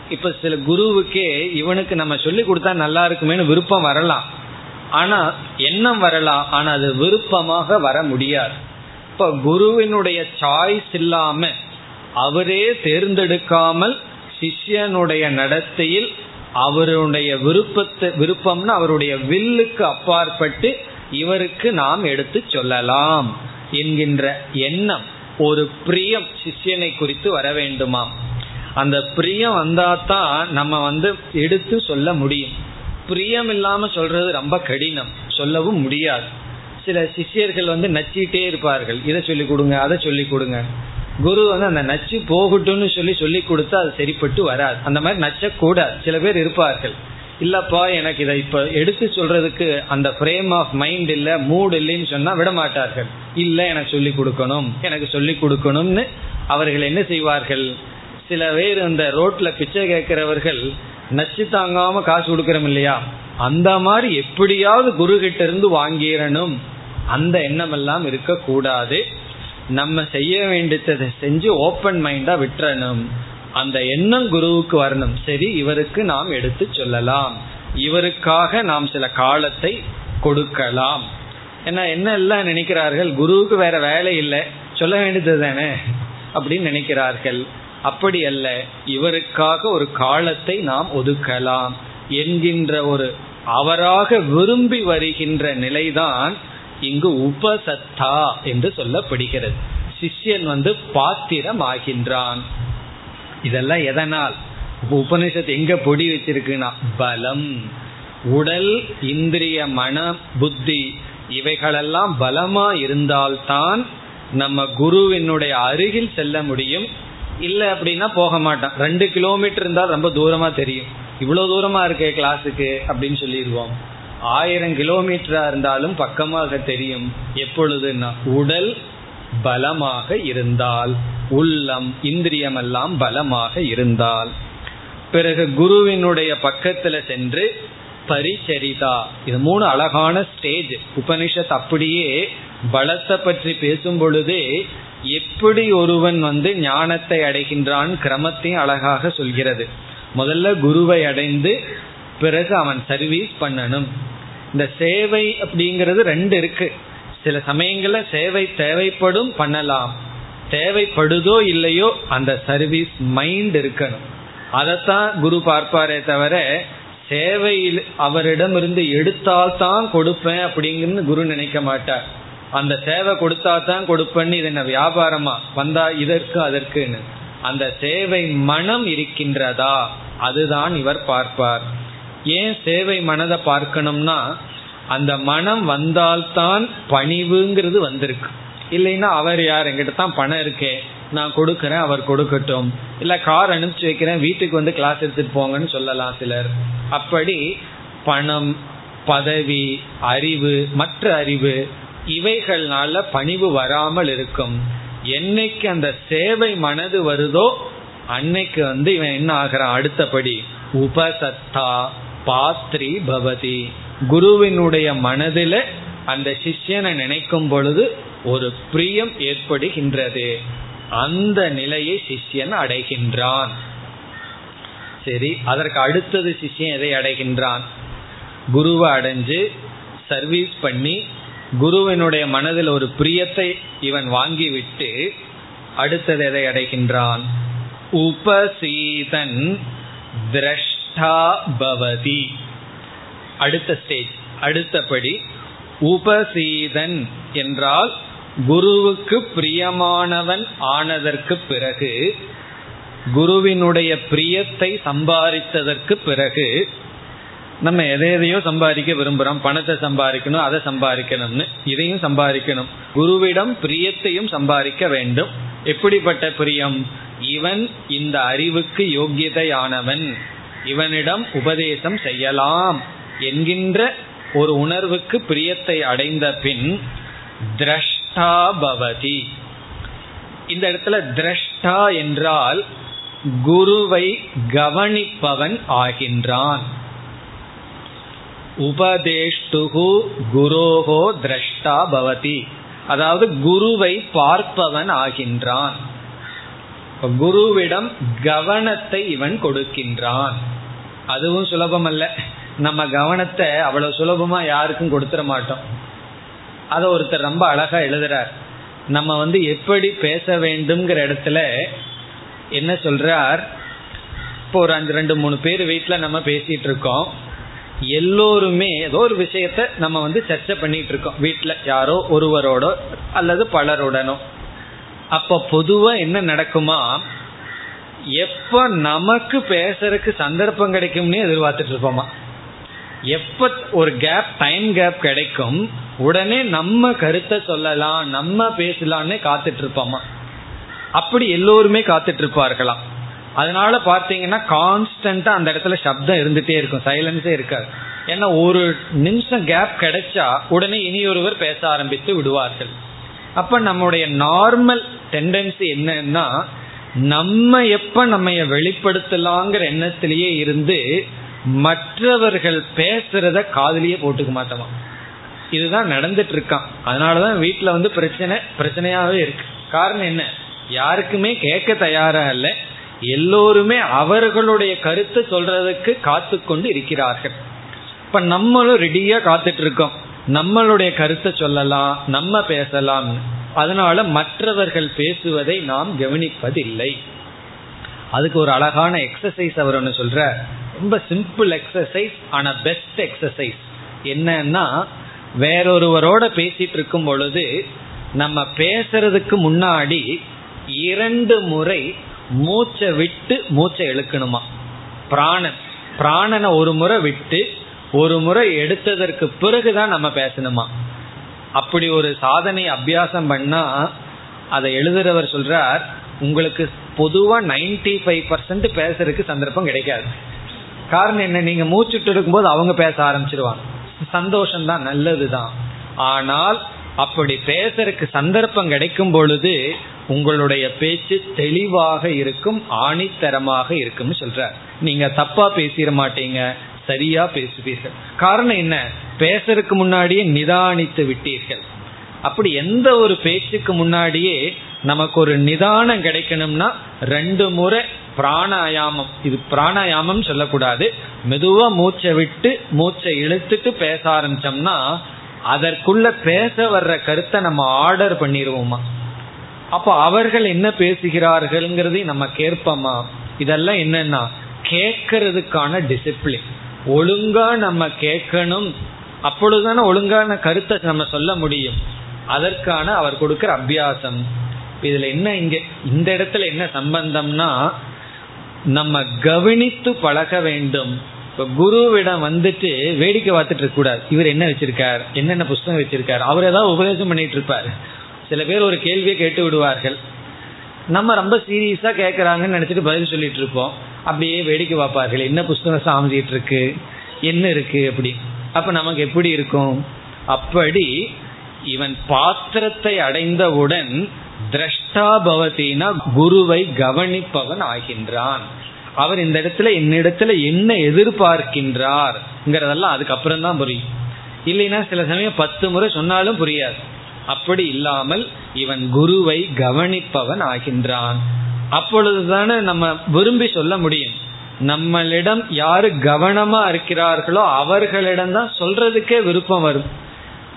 Speaker 1: இப்ப சில குருவுக்கே இவனுக்கு நம்ம சொல்லி கொடுத்தா நல்லா இருக்குமேனு விருப்பம் வரலாம். ஆனா எண்ணம் வரலாம். ஆனா அது விருப்பமாக வர முடியாது. இப்ப குருவினுடைய சாய்ஸ் இல்லாம அவரே தேர்ந்தெடுக்காமல் சிஷ்யனுடைய நடத்தையில் அவருடைய விருப்பத்தை விருப்பம்னு அவருடைய வில்லுக்கு அப்பாற்பட்டு இவருக்கு நாம் எடுத்து சொல்லலாம் என்கின்ற எண்ணம் ஒரு பிரியம் சிஷ்யனை குறித்து வர வேண்டுமாம். அந்த பிரியம் வந்தாதான் நம்ம வந்து எடுத்து சொல்ல முடியும். பிரியம் இல்லாம சொல்றது ரொம்ப கடினம் சொல்லவும் முடியாது. சில சிஷியர்கள் வந்து நச்சிட்டே இருப்பார்கள் இதை சொல்லி கொடுங்க அதை சொல்லி கொடுங்க. குரு வந்து அந்த நச்சு போகட்டும்னு சொல்லி சொல்லி கொடுத்தா அது சரிப்பட்டு வராது. அந்த மாதிரி நச்சக்கூடாது. சில பேர் இருப்பார்கள். இல்லப்பா எனக்கு இதை இப்ப எடுத்து சொல்றதுக்கு அந்த ஃப்ரேம் ஆஃப் மைண்ட் இல்ல மூட் இல்லைன்னு சொன்னா விட மாட்டார்கள். இல்ல எனக்கு சொல்லி கொடுக்கணும். எனக்கு சொல்லி கொடுக்கணும்னு அவர்கள் என்ன செய்வார்கள்? சில பேர் இந்த ரோட்ல பிச்சை கேட்கிறவர்கள் நச்சு தாங்காம காசு கொடுக்கறோம் இல்லையா? அந்த மாதிரி எப்படியாவது குரு கிட்ட இருந்து வாங்கிடணும். அந்த எண்ணம் எல்லாம் இருக்கக்கூடாது. நம்ம செய்ய வேண்டியதை செஞ்சு ஓப்பன் மைண்டா விட்டுறணும். அந்த எண்ணம் குருவுக்கு வரணும். சரி இவருக்கு நாம் எடுத்து சொல்லலாம். இவருக்காக நாம் சில காலத்தை கொடுக்கலாம். ஏன்னா என்ன எல்லாம் நினைக்கிறார்கள்? குருவுக்கு வேற வேலை இல்லை. சொல்ல வேண்டியது தானே அப்படின்னு நினைக்கிறார்கள். அப்படி அல்ல. இவருக்காக ஒரு காலத்தை நாம் ஒதுக்கலாம். என்கின்ற ஒரு அவராக விரும்பி வருகின்ற நிலைதான் இங்கு உபசத்தா என்று சொல்லப்படுகிறது. சிஷ்யன் வந்து பாத்திரம் ஆகின்றான் இதெல்லாம் எதனால்? உபனிஷத்து எங்க பொடி வச்சிருக்குன்னா பலம். உடல் இந்திரிய மன புத்தி இவைகளெல்லாம் பலமா இருந்தால்தான் நம்ம குருவினுடைய அருகில் செல்ல முடியும். இல்லை அப்படின்னா போக மாட்டோம் ரெண்டு கிலோமீட்டர் இருந்தால் ரொம்ப தூரமா தெரியும். இவ்வளோ தூரமா இருக்கே கிளாஸுக்கு அப்படின்னு சொல்லிடுவோம். ஆயிரம் கிலோமீட்டரா இருந்தாலும் பக்கமாக தெரியும். எப்பொழுதுன்னா உடல் பலமாக இருந்தால் உள்ளம் இந்திரியமெல்லாம் பலமாக இருந்தால். பிறகு குருவினுடைய பக்கத்துல சென்று பரிச்சரிதா இது மூணு அழகான ஸ்டேஜ் உபனிஷத் அப்படியே பலத்தை பற்றி பேசும் பொழுதே எப்படி ஒருவன் வந்து ஞானத்தை அடைகின்றான் கிரமத்தையும் அழகாக சொல்கிறது. முதல்ல குருவை அடைந்து பிறகு அவன் சர்வீஸ் பண்ணணும். இந்த சேவை அப்படிங்கிறது ரெண்டு இருக்கு. சில சமயங்கள்ல சேவை தேவைப்படும் பண்ணலாம். தேவைப்படுதோ இல்லையோ அந்த சர்வீஸ் மைண்ட் இருக்கணும். அதைத்தான் குரு பார்ப்பாரே தவிர சேவையில் அவரிடம் இருந்து எடுத்தால் தான் கொடுப்பேன் அப்படிங்கிறது குரு நினைக்க மாட்டார். அந்த சேவை கொடுத்தா தான் கொடுப்பேன்னு இது என்ன வியாபாரமா? வந்தா இதற்கு அதற்குன்னு. அந்த சேவை மனம் இருக்கின்றதா? அதுதான் இவர் பார்ப்பார். ஏன் சேவை மனதை பார்க்கணும்னா அந்த மனம் வந்தால்தான் பணிவுங்கிறது வந்திருக்கு. இல்லைன்னா அவர் யார்? எங்கிட்ட தான் பணம் இருக்கே. நான் கொடுக்கறேன் அவர் கொடுக்கட்டும். இல்ல கார் அனுப்பிச்சு வைக்கிறேன் வீட்டுக்கு வந்து கிளாஸ் எடுத்துட்டு போங்கன்னு சொல்லலாம் சிலர். அப்படி பணம் பதவி அறிவு மற்ற அறிவு இவைகள்னால பணிவு வராமல் இருக்கும். என்னைக்கு அந்த சேவை மனது வருதோ அன்னைக்கு வந்து இவன் என்ன ஆகிறான்? அடுத்தபடி உபசத்தா பாத்ரி பவதி. குருவினுடைய மனதில அந்த சிஷ்யனை நினைக்கும் பொழுது ஒரு பிரியம் ஏற்படுகின்றது. அந்த நிலையை சிஷ்யன் அடைகின்றான். சரி அதற்கு அடுத்தது சிஷ்யன் எதை அடைகின்றான்? குருவை அடைஞ்சு சர்வீஸ் பண்ணி குருவினுடைய மனதில் ஒரு பிரியத்தை இவன் வாங்கிவிட்டு அடுத்தது எதை அடைகின்றான்? உபசீதன் திரஷ்டா பவதி. அடுத்த ஸ்டேஜ் அடுத்தபடி உபசீதன் என்றால் குருவுக்கு பிரியமானவன் ஆனதற்கு பிறகு குருவினுடைய பிரியத்தை சம்பாதித்ததற்கு பிறகு நம்ம எதை எதையோ சம்பாதிக்க விரும்புகிறோம் பணத்தை சம்பாதிக்கணும் அதை சம்பாதிக்கணும்னு இதையும் சம்பாதிக்கணும். குருவிடம் பிரியத்தையும் சம்பாதிக்க வேண்டும். எப்படிப்பட்ட பிரியம்? இவன் இந்த அறிவுக்கு யோகியதையானவன் இவனிடம் உபதேசம் செய்யலாம். என்கின்ற ஒரு உணர்வுக்கு பிரியத்தை அடைந்த பின் திரஷ்டா பவதி. இந்த இடத்துல திரஷ்டா என்றால் குருவை கவனிப்பவன் ஆகின்றான். உபதேஷ்டுகு குரோகோ திரஷ்டா பவதி. அதாவது குருவை பார்ப்பவன் ஆகின்றான். குருவிடம் கவனத்தை இவன் கொடுக்கின்றான். அதுவும் சுலபம் அல்ல நம்ம கவனத்தை அவ்வளவு சுலபமா யாருக்கும் கொடுத்துட மாட்டோம். அத ஒருத்தர் ரொம்ப அழகா எழுதுறார். நம்ம வந்து எப்படி பேச வேண்டும்ங்கிற இடத்துல என்ன சொல்றார்? இப்போ ஒரு அஞ்சு ரெண்டு மூணு பேர் வீட்டில் நம்ம பேசிட்டு இருக்கோம். எல்லோருமே ஏதோ ஒரு விஷயத்த நம்ம வந்து சர்ச்சை பண்ணிட்டு இருக்கோம். வீட்டில் யாரோ ஒருவரோட அல்லது பலருடனோ. அப்ப பொதுவா என்ன நடக்குமா? எப்ப நமக்கு பேசுறதுக்கு சந்தர்ப்பம் கிடைக்கும்னு எதிர்பார்த்துட்டு இருப்போமா? எப்ப ஒரு கேப் டைம் கேப் கிடைக்கும் உடனே நம்ம கருத்தை சொல்லலாம் நம்ம பேசலாம்னு காத்துட்டு இருப்போமா அப்படி எல்லோருமே காத்துட்டு இருப்பார்களாம் அதனால பார்த்தீங்கன்னா கான்ஸ்டன்டா அந்த இடத்துல சப்தம் இருந்துட்டே இருக்கும் சைலன்ஸே இருக்காது. ஏன்னா ஒரு நிமிஷம் கேப் கிடைச்சா உடனே இனி ஒருவர் பேச ஆரம்பித்து விடுவார்கள். அப்ப நம்முடைய நார்மல் டெண்டன்சி என்னன்னா நம்ம எப்ப நம்ம வெளிப்படுத்தலாங்கிற எண்ணத்திலேயே இருந்து மற்றவர்கள் பேசுறத காதலியே போட்டுக்க மாட்டோமா? இதுதான் நடந்துட்டு இருக்கான். அதனாலதான் வீட்டுல வந்து பிரச்சனை பிரச்சனையாவே இருக்கு. காரணம் என்ன? யாருக்குமே கேட்க தயாரா இல்ல. எல்லோருமே அவர்களுடைய கருத்தை சொல்றதுக்கு காத்து கொண்டு இருக்கிறார்கள். இப்ப நம்மளும் ரெடியா காத்துட்டு இருக்கோம். நம்மளுடைய கருத்தை சொல்லலாம் நம்ம பேசலாம். அதனால மற்றவர்கள் பேசுவதை நாம் கவனிப்பதில்லை. அதுக்கு ஒரு அழகான எக்ஸசைஸ் அவர் ஒன்று சொல்ற ரொம்ப சிம்பிள் எக்ஸசைஸ் ஆனா பெஸ்ட் எக்ஸசைஸ் என்னன்னா வேறொருவரோட பேசிட்டு இருக்கும் பொழுது நம்ம பேசுறதுக்கு முன்னாடி இரண்டு முறை மூச்சை விட்டு மூச்சை இழுக்கணுமா? பிராணன் பிராணனை ஒரு முறை விட்டு ஒரு முறை எடுத்ததற்கு பிறகுதான் நம்ம பேசணுமா? அப்படி ஒரு சாதனை அபியாசம் பண்ணா அதை எழுதுறவர் சொல்றார் உங்களுக்கு பொதுவா நைன்டி ஃபைவ் பர்சன்ட் பேசுறதுக்கு சந்தர்ப்பம் கிடைக்காது. காரணம் என்ன? நீங்க மூச்சுட்டு இருக்கும்போது அவங்க பேச ஆரம்பிச்சிருவாங்க. சந்தோஷம் தான் நல்லதுதான். ஆனால் அப்படி பேசுறதுக்கு சந்தர்ப்பம் கிடைக்கும் பொழுது உங்களுடைய பேச்சு தெளிவாக இருக்கும் ஆணித்தரமாக இருக்கும்னு சொல்ற நீங்க தப்பா பேசிட மாட்டீங்க சரியா பேசுவீர்கள். காரணம் என்ன? பேசுறதுக்கு முன்னாடியே நிதானித்து விட்டீர்கள். அப்படி எந்த ஒரு பேச்சுக்கு முன்னாடியே நமக்கு ஒரு நிதானம் கிடைக்கணும்னா ரெண்டு முறை பிராணாயாமம். இது பிராணாயாமம் சொல்லக்கூடாது. மெதுவா மூச்சை விட்டு மூச்சை இழுத்துட்டு பேச ஆரம்பிச்சோம்னா அதற்குள்ள பேச வர்ற கருத்தை நம்ம ஆர்டர் பண்ணிடுவோமா அப்போ அவர்கள் என்ன பேசுகிறார்கள்ங்கிறதையும் நம்ம கேட்போமா? இதெல்லாம் என்னன்னா கேட்கறதுக்கான டிசிப்ளின் ஒழுங்கா நம்ம கேட்கணும். அப்பொழுதுதானே ஒழுங்கான கருத்தை நம்ம சொல்ல முடியும். அதற்கான அவர் கொடுக்கிற அபியாசம். இதுல என்ன இங்க இந்த இடத்துல என்ன சம்பந்தம்னா நம்ம கவனித்து பழக வேண்டும். இப்ப குருவிடம் வந்துட்டு வேடிக்கை பார்த்துட்டு இருக்க கூடாது. இவர் என்ன வச்சிருக்கார்? என்னென்ன புஸ்தகம் வச்சிருக்கார்? அவர் ஏதாவது உபதேசம் பண்ணிட்டு இருப்பார். சில பேர் ஒரு கேள்வியை கேட்டு விடுவார்கள். நம்ம ரொம்ப சீரியஸா கேட்கறாங்கன்னு நினைச்சிட்டு பதில் சொல்லிட்டு இருப்போம். அப்படியே வேடிக்கை பார்ப்பார்கள். என்ன புஸ்தகம் சாமிச்சிட்டு இருக்கு? என்ன இருக்கு அப்படி? அப்ப நமக்கு எப்படி இருக்கும்? அப்படி இவன் பாத்திரத்தை அடைந்தவுடன் திரஷ்டா பவத்தினா குருவை கவனிப்பவன் ஆகின்றான். அவர் இந்த இடத்துல என்னிடத்துல என்ன எதிர்பார்க்கின்றார் அதுக்கப்புறம் தான் புரியும். இல்லைன்னா சில சமயம் பத்து முறை சொன்னாலும் புரியாது. அப்படி இல்லாமல் இவன் குருவை கவனிப்பவன் ஆகின்றான். அப்பொழுதுதானே நம்ம விரும்பி சொல்ல முடியும். நம்மளிடம் யாரு கவனமா இருக்கிறார்களோ அவர்களிடம் தான் சொல்றதுக்கே விருப்பம் வரும்.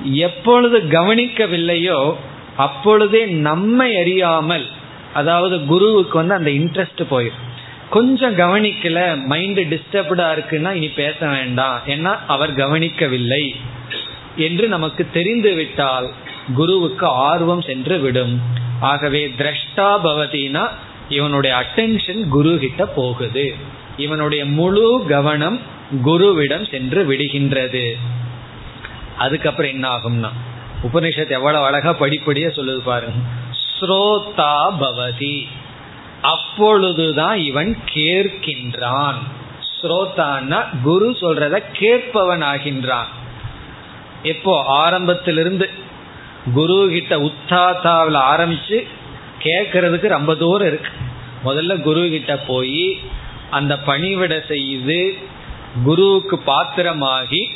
Speaker 1: எப்பொழுது கவனிக்கவில்லையோ அப்பொழுதே நம்மை அறியாமல் அதாவது குருவுக்கு வந்து அந்த இன்ட்ரெஸ்ட் போயிடும் கொஞ்சம் கவனிக்கல மைண்ட் டிஸ்டர்ப்டா இருக்குன்னா இனி பேச வேண்டாம். ஏன்னா அவர் கவனிக்கவில்லை. என்று நமக்கு தெரிந்து விட்டால் குருவுக்கு ஆர்வம் சென்று விடும். ஆகவே திரஷ்டா பவதினா இவனுடைய அட்டென்ஷன் குரு கிட்ட போகுது. இவனுடைய முழு கவனம் குருவிடம் சென்று விடுகின்றது. அதுக்கப்புறம் என்ன ஆகும்னா உபனிஷத் எவ்வளவு அழகா படிப்படியா சொல்லுது பாருங்க. ஸ்ரோதா பவதி. அப்பொழுதுதான் இவன் கேட்கின்றான். ஸ்ரோதான்னா குரு சொல்றத கேட்பவன் ஆகின்றான் எப்போ ஆரம்பத்திலிருந்து குரு கிட்ட உத்தாத்தாவில் ஆரம்பிச்சு கேட்கறதுக்கு ரொம்ப தூரம் இருக்கு. முதல்ல குரு கிட்ட போய் அந்த பணிவிட செய்து குருவுக்கு பாத்திரமாகி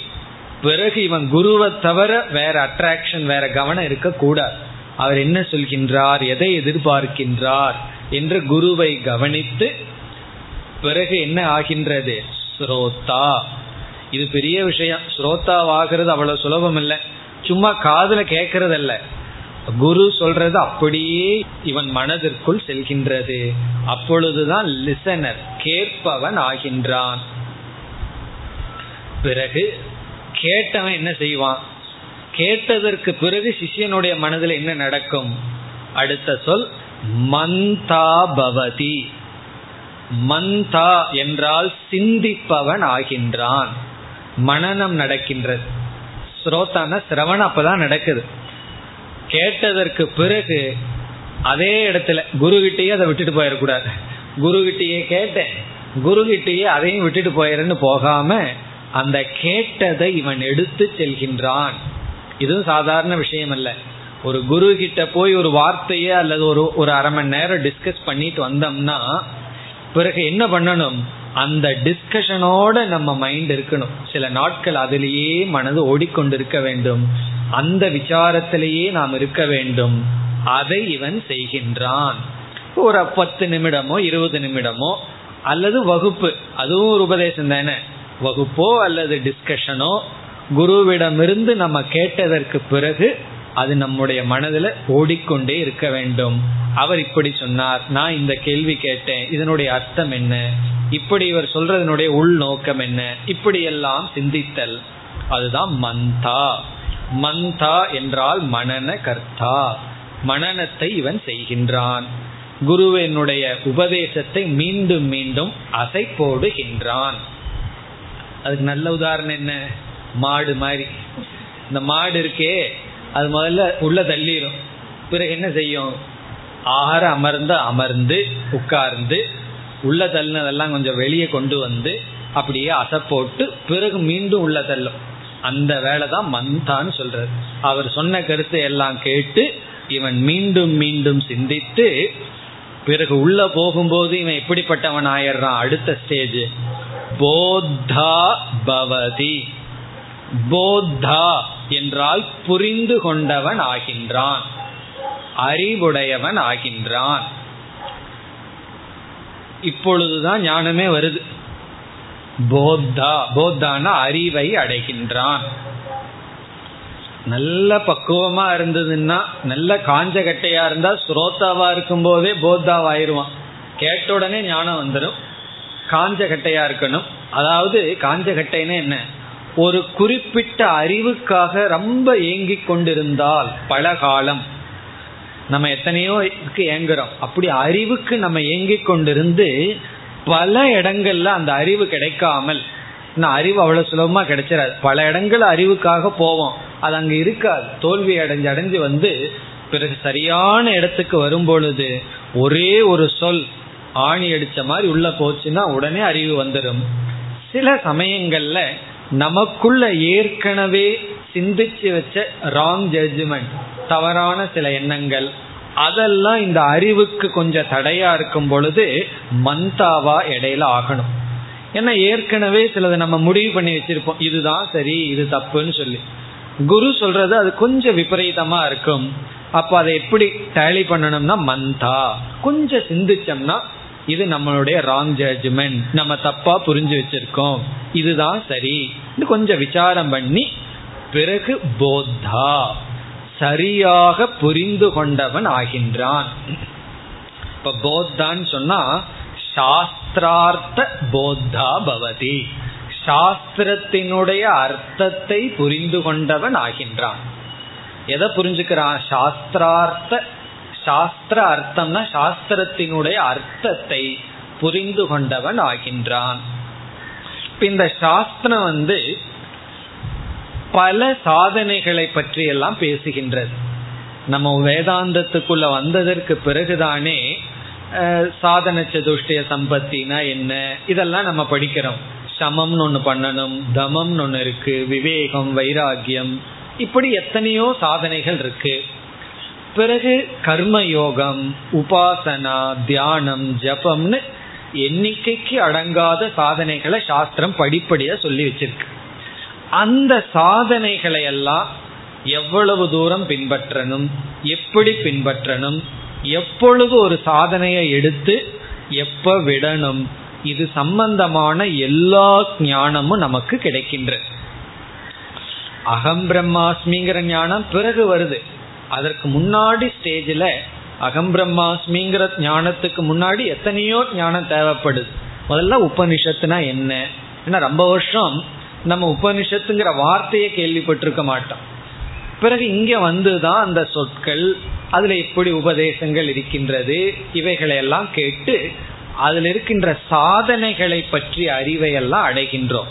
Speaker 1: பிறகு இவன் குருவை தவிர வேற அட்ராக்ஷன் வேற கவனம் இருக்கக்கூடாது. அவர் என்ன சொல்கின்றார்? எதை எதிர்பார்க்கின்றார்? என்று குருவை கவனித்து பிறகு என்ன ஆகின்றது? ஸ்ரோதா. இது பெரிய விஷயம். ஸ்ரோதாவாகிறது அவ்வளவு சுலபம் இல்லை சும்மா காதுல கேட்கறதல்ல குரு சொல்றது அப்படியே இவன் மனதிற்குள் செல்கின்றது. அப்பொழுதுதான் லிசனர் கேட்பவன் ஆகின்றான். பிறகு கேட்டவன் என்ன செய்வான்? கேட்டதற்கு பிறகு சிஷியனுடைய மனதில் என்ன நடக்கும்? அடுத்த சொல் மந்தா பவதி. மந்தா என்றால் சிந்திப்பவன் ஆகின்றான். மனநம் நடக்கின்றது. ஸ்ரோத்தான சிரவணம் அப்பதான் நடக்குது. கேட்டதற்கு பிறகு அதே இடத்துல குருகிட்டேயே அதை விட்டுட்டு போயிடக்கூடாது. குருகிட்டேயே கேட்டேன். குருகிட்டேயே அதையும் விட்டுட்டு போயிடுன்னு போகாம அந்த கேட்டதை இவன் எடுத்து செல்கின்றான். இதுவும் சாதாரண விஷயம் அல்ல ஒரு குரு கிட்ட போய் ஒரு வார்த்தையே அல்லது ஒரு ஒரு அரை மணி நேரம் டிஸ்கஸ் பண்ணிட்டு வந்தோம்னா பிறகு என்ன பண்ணணும்? அந்த டிஸ்கஷனோட நம்ம மைண்ட் இருக்கணும். சில நாட்கள் அதிலேயே மனது ஓடிக்கொண்டிருக்க வேண்டும். அந்த விசாரத்திலேயே நாம் இருக்க வேண்டும். அதை இவன் செய்கின்றான். ஒரு பத்து நிமிடமோ இருபது நிமிடமோ அல்லது வகுப்பு. அதுவும் ஒரு உபதேசம் தானே? வகுப்போ அல்லது டிஸ்கஷனோ குருவிடமிருந்து நம்ம கேட்டதற்கு பிறகு அது நம்முடைய மனதில் ஓடிக்கொண்டே இருக்க வேண்டும். அவர் இப்படி சொன்னார் நான் இந்த கேள்வி கேட்டேன் இதனுடைய அர்த்தம் என்ன? இப்படி இவர் சொல்றதனுடைய உள் நோக்கம் என்ன? இப்படி எல்லாம் சிந்தித்தல். அதுதான் மந்தா. மந்தா என்றால் மனன கர்த்தா. மனநத்தை இவன் செய்கின்றான். குருவினுடைய உபதேசத்தை மீண்டும் மீண்டும் அசை போடுகின்றான் அதுக்கு நல்ல உதாரணம் என்ன? மாடு மாதிரி. இந்த மாடு இருக்கே அது முதல்ல உள்ள தள்ளிடும் பிறகு என்ன செய்யும்? ஆற அமர்ந்து அமர்ந்து உட்கார்ந்து உள்ள தள்ளினதெல்லாம் கொஞ்சம் வெளியே கொண்டு வந்து அப்படியே அசை போட்டு பிறகு மீண்டும் உள்ள தள்ளும். அந்த வேலை தான் மந்தான்னு சொல்றது அவர் சொன்ன கருத்தை எல்லாம் கேட்டு இவன் மீண்டும் மீண்டும் சிந்தித்து பிறகு உள்ள போகும்போது இவன் எப்படிப்பட்டவன் ஆயிடுறான்? அடுத்த ஸ்டேஜ் போத்தா பவதி. போத்தா என்றால் புரிந்து கொண்டவன் ஆகின்றான். அறிவுடையவன் ஆகின்றான். இப்பொழுதுதான் ஞானமே வருது. போத்தா போத்தான அறிவை அடைகின்றான். நல்ல பக்குவமா இருந்ததுன்னா நல்ல காஞ்ச கட்டையா இருந்தா ஸ்ரோத்தாவா இருக்கும் போதே போத்தாவாயிருவான். கேட்ட உடனே ஞானம் வந்துடும் காஞ்ச கட்டையா இருக்கணும். அதாவது காஞ்ச கட்டைன்னா என்ன? ஒரு குறிப்பிட்ட அறிவுக்காக ரொம்ப ஏங்கி கொண்டிருந்தால் பல காலம் நம்ம எத்தனையோ ஏங்குறோம். அப்படி அறிவுக்கு நம்ம ஏங்கி கொண்டிருந்து பல இடங்கள்ல அந்த அறிவு கிடைக்காமல் அறிவு அவ்வளவு சுலபமா கிடைச்சிடாது பல இடங்கள் அறிவுக்காக போவோம். அது அங்க இருக்காது. தோல்வி அடைஞ்சு அடைஞ்சு வந்து பிறகு சரியான இடத்துக்கு வரும் பொழுது ஒரே ஒரு சொல் ஆணி அடிச்ச மாதிரி உள்ள போச்சுன்னா உடனே அறிவு வந்துடும் சில சமயங்கள்ல நமக்குள்ள ஏற்கனவே சிந்திச்சு வச்ச ராங் ஜட்ஜ்மெண்ட் தவறான சில எண்ணங்கள் அதெல்லாம் இந்த அறிவுக்கு கொஞ்சம் தடையா இருக்கும் பொழுது மந்தாவா இடையில ஆகணும். ஏன்னா ஏற்கனவே சிலது நம்ம முடிவு பண்ணி வச்சிருப்போம். இதுதான் சரி இது தப்புன்னு சொல்லி. குரு சொல்றது அது கொஞ்சம் விபரீதமா இருக்கும். அப்ப அதை எப்படி டேலி பண்ணணும்னா மந்தா. கொஞ்சம் சிந்திச்சோம்னா இது நம்மளுடைய ராங் ஜட்ஜ்மெண்ட் நம்ம தப்பா புரிஞ்சு வச்சிருக்கோம். இதுதான் சரி. கொஞ்சம் விசாரம் பண்ணி பிறகு போத்தா. சரியாக புரிந்து கொண்டவன் ஆகின்றான். இப்ப போத்தான்னு சொன்னா சாஸ்திரார்த்த போத்தா பவதி. சாஸ்திரத்தினுடைய அர்த்தத்தை புரிந்து கொண்டவன் ஆகின்றான். எதை புரிஞ்சுக்கிறான்? சாஸ்திரார்த்த சாஸ்திர அர்த்தம்னா சாஸ்திரத்தினுடைய அர்த்தத்தை புரிந்து கொண்டவன் ஆகின்றான். இந்த சாஸ்திரம் வந்து பல சாதனைகளை பற்றி எல்லாம் பேசுகின்றது. நம்ம வேதாந்தத்துக்குள்ள வந்ததற்கு பிறகுதானே சாதன சதுஷ்டய சம்பத்தினா என்ன? இதெல்லாம் நம்ம படிக்கிறோம். சமம்னு ஒன்று பண்ணணும் தமம்னு ஒன்று இருக்கு விவேகம் வைராகியம் இப்படி எத்தனையோ சாதனைகள் இருக்குது பிறகு கர்ம யோகம் உபாசனா தியானம் ஜபம்னு எண்ணிக்கைக்கு அடங்காத சாதனைகளை சாஸ்திரம் படிப்படியா சொல்லி வச்சிருக்கு. அந்த சாதனைகளை எல்லாம் எவ்வளவு தூரம் பின்பற்றணும் எப்படி பின்பற்றணும் எப்பொழுது ஒரு சாதனையை எடுத்து எப்ப விடணும் இது சம்பந்தமான எல்லா ஞானமும் நமக்கு கிடைக்கின்றது. அகம் பிரம்மாஸ்மிங்கிற ஞானம் பிறகு வருது. அதற்கு முன்னாடி ஸ்டேஜில் அகம் பிரம்மாஸ்மிங்கிற ஞானத்துக்கு முன்னாடி எத்தனையோ ஞானம் தேவைப்படுது. முதல்ல உபனிஷத்துனா என்ன? ஏன்னா ரொம்ப வருஷம் நம்ம உபனிஷத்துங்கிற வார்த்தையை கேள்விப்பட்டிருக்க மாட்டோம். பிறகு இங்க வந்துதான் அந்த சொற்கள் அதுல எப்படி உபதேசங்கள் இருக்கின்றது இவைகளை எல்லாம் கேட்டு அதில் இருக்கின்ற சாதனைகளை பற்றி அறிவை எல்லாம் அடைகின்றோம்.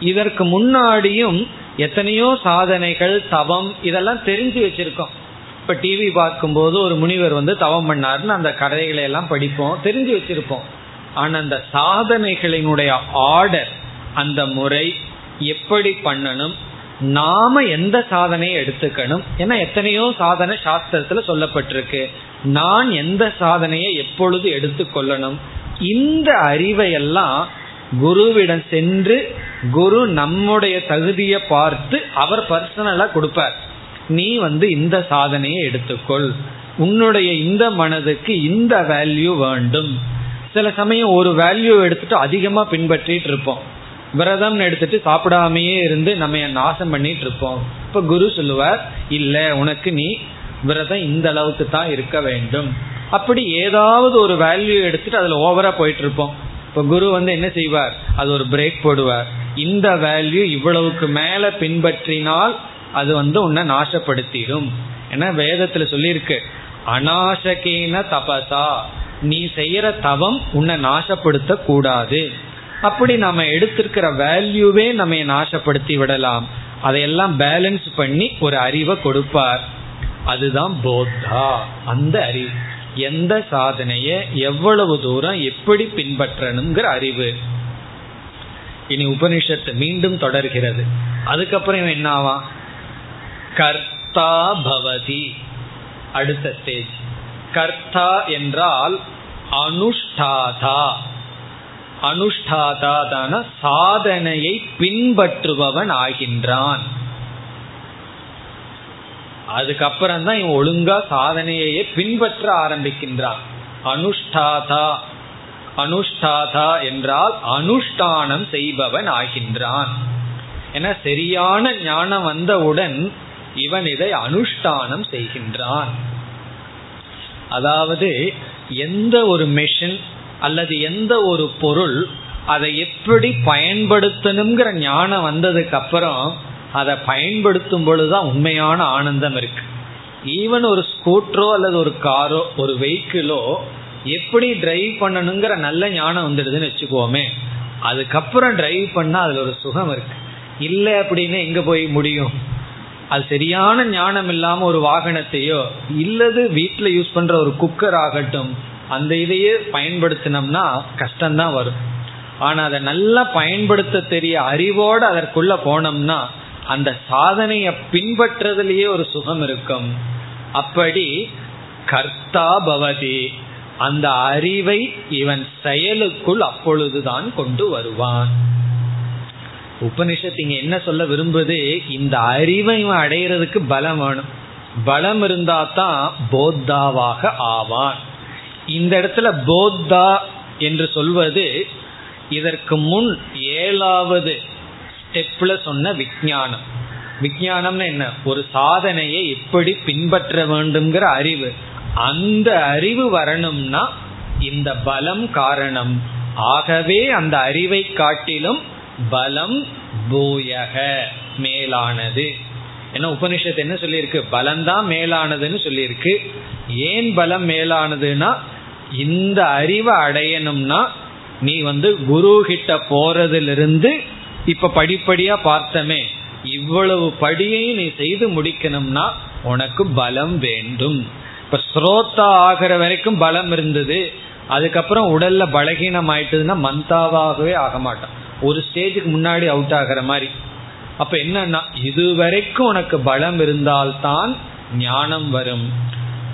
Speaker 1: இதற்கு முன்னாடியும் எத்தனையோ சாதனைகள் தவம் இதெல்லாம் தெரிஞ்சு வச்சிருக்கோம். இப்ப டிவி பார்க்கும்போது ஒரு முனிவர் வந்து தவம் பண்ணாருன்னு அந்த கதைகளை எல்லாம் படிப்போம் தெரிஞ்சு வச்சிருப்போம். ஆனா அந்த சாதனைகளினுடைய ஆர்டர் அந்த முறை எப்படி பண்ணணும் நாம எந்த சாதனையை எடுத்துக்கணும் ஏன்னா எத்தனையோ சாதனை சாஸ்திரத்துல சொல்லப்பட்டிருக்கு. நான் எந்த சாதனையை எப்பொழுது எடுத்துக்கொள்ளணும் இந்த அறிவை எல்லாம் குருவிடம் சென்று குரு நம்முடைய தகுதியை பார்த்து அவர் பர்சனலா கொடுப்பார். நீ வந்து இந்த சாதனையை எடுத்துக்கொள். உன்னுடைய இந்த மனதுக்கு இந்த வேல்யூ வேண்டும். சில சமயம் ஒரு வேல்யூ எடுத்துட்டு அதிகமா பின்பற்றிட்டு இருப்போம். விரதம் எடுத்துட்டு சாப்பிடாமையே இருந்து நம்ம நாசம் பண்ணிட்டு இருப்போம். இப்ப குரு சொல்லுவார் இல்ல உனக்கு நீ விரதம் இந்த அளவுக்கு தான் இருக்க வேண்டும். அப்படி ஏதாவது ஒரு வேல்யூ எடுத்துட்டு அதுல ஓவரா போயிட்டு இருப்போம். இப்ப குரு வந்து என்ன செய்வார்? அது ஒரு பிரேக் போடுவார். இந்த வேல்யூ இவ்வளவுக்கு மேல பின்பற்றினால் அது வந்து உன்னை நாசப்படுத்திடும். ஏன்னா வேதத்துல சொல்லியிருக்கு அநாசகேன தபசா நீ செய்யற தவம் உன்னை நாசப்படுத்த கூடாது அப்படி நம்ம எடுத்திருக்கிற வேல்யூவே நம்ம நாசப்படுத்தி விடலாம். அதையெல்லாம் பேலன்ஸ் பண்ணி ஒரு அறிவை கொடுப்பார். அதுதான் போத்தா. அந்த அறிவு. எந்த சாதனைய எவ்வளவு தூரம் எப்படி பின்பற்றணுங்கிற அறிவு. இனி உபனிஷத்து மீண்டும் தொடர்கிறது. அதுக்கப்புறம் என்ன ஆவான்? கர்த்தா பவதி. அடுத்த ஸ்டேஜ் கர்த்தா என்றால் அனுஷ்டாதா. அனுஷ்டாதா தான சாதனையை பின்பற்றுபவன் ஆகின்றான். அதுக்கப்புறம் தான் இவன் ஒழுங்கா சாதனையையே பின்பற்ற ஆரம்பிக்கின்றான். அனுஷ்டாதா. அனுஷ்டாதா என்றால் அனுஷ்டானம் செய்பவன் ஆகின்றான். என சரியான ஞானம் வந்தவுடன் இவன் இதை அனுஷ்டானம் செய்கின்றான். அதாவது எந்த ஒரு மெஷின் அல்லது எந்த ஒரு பொருள் அதை எப்படி பயன்படுத்தணுங்கிற ஞானம் வந்ததுக்கு அப்புறம் அதை பயன்படுத்தும் பொழுதுதான் உண்மையான ஆனந்தம் இருக்கு. ஈவன் ஒரு ஸ்கூட்டரோ அல்லது ஒரு காரோ ஒரு வெஹிக்கிளோ எப்படி டிரைவ் பண்ணணுங்கிற நல்ல ஞானம் வந்துடுதுன்னு வச்சுக்கோமே. அதுக்கப்புறம் டிரைவ் பண்ணா அதுல ஒரு சுகம் இருக்கு. இல்லை அப்படின்னு எங்க போய் முடியும்? அது சரியான ஞானம் இல்லாம ஒரு வாகனத்தையோ இல்லது வீட்டில் யூஸ் பண்ற ஒரு குக்கர் ஆகட்டும் அந்த இதையே பயன்படுத்தினோம்னா கஷ்டம்தான் வரும். ஆனா அதை நல்லா பயன்படுத்த தெரிய அறிவோடு அதற்குள்ள போனோம்னா அந்த சாதனையை பின்பற்றதுலயே ஒரு சுகம் இருக்கும். அப்படி கர்த்தா பவதி அந்த அறிவை இவன் செயலுக்குள் அப்பொழுதுதான் கொண்டு வருவான். உபனிஷத்து இங்க என்ன சொல்ல விரும்புது? இந்த அறிவை இவன் அடையிறதுக்கு பலம் வேணும். பலம் இருந்தா தான் போத்தாவாக ஆவான். இந்த இடத்துல போத்தா என்று சொல்வது இதற்கு முன் ஏழாவது ஸ்டெப்ல சொன்ன விஜயானம் விஜயானம்னு என்ன? ஒரு சாதனையை எப்படி பின்பற்ற வேண்டும்ங்கிற அறிவு. அந்த அறிவு வரணும்னா இந்த பலம் காரணம். ஆகவே அந்த அறிவை காட்டிலும் பலம் பூயக மேலானது. ஏன்னா உபனிஷத்து என்ன சொல்லியிருக்கு? பலம்தான் மேலானதுன்னு சொல்லியிருக்கு. ஏன் பலம் மேலானதுன்னா இந்த அறிவை அடையணும்னா நீ வந்து குரு கிட்ட போறதிலிருந்து இப்ப படிப்படியா பார்த்தமே இவ்வளவு படியை நீ செய்து முடிக்கணும்னா உனக்கு பலம் வேண்டும். இப்ப ஸ்ரோத்தா ஆகிற வரைக்கும் பலம் இருந்தது. அதுக்கப்புறம் உடல்ல பலகீனம் ஆயிட்டதுன்னா மந்தாவாகவே ஆக மாட்டான். ஒரு ஸ்டேஜுக்கு முன்னாடி அவுட் ஆகிற மாதிரி. அப்ப என்னன்னா இதுவரைக்கும் உனக்கு பலம் இருந்தால்தான் ஞானம் வரும்.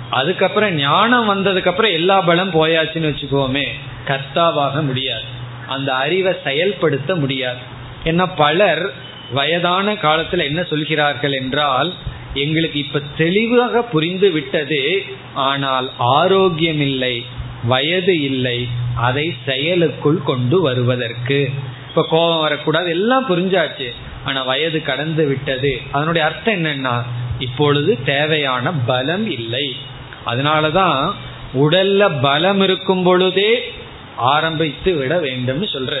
Speaker 1: அதுக்கப்புறம் ஞானம் வந்ததுக்கு அப்புறம் எல்லா பலம் போயாச்சுன்னு வச்சுக்கோமே கர்த்தாவாக முடியாது. அந்த அறிவை செயல்படுத்த முடியாது. ஏன்னா பலர் வயதான காலத்துல என்ன சொல்கிறார்கள் என்றால் எங்களுக்கு இப்ப தெளிவாக புரிந்து விட்டது ஆனால் ஆரோக்கியம் இல்லை வயது இல்லை அதை செயலுக்குள் கொண்டு வருவதற்கு. இப்ப கோபம் வரக்கூடாது. எல்லாம் புரிஞ்சாச்சு. ஆனா வயது கடந்து விட்டது. அதனுடைய அர்த்தம் என்னன்னா இப்பொழுது தேவையான பலம் இல்லை. அதனாலதான் உடல்ல பலம் இருக்கும் பொழுதே ஆரம்பித்து விட வேண்டும்னு சொல்ற.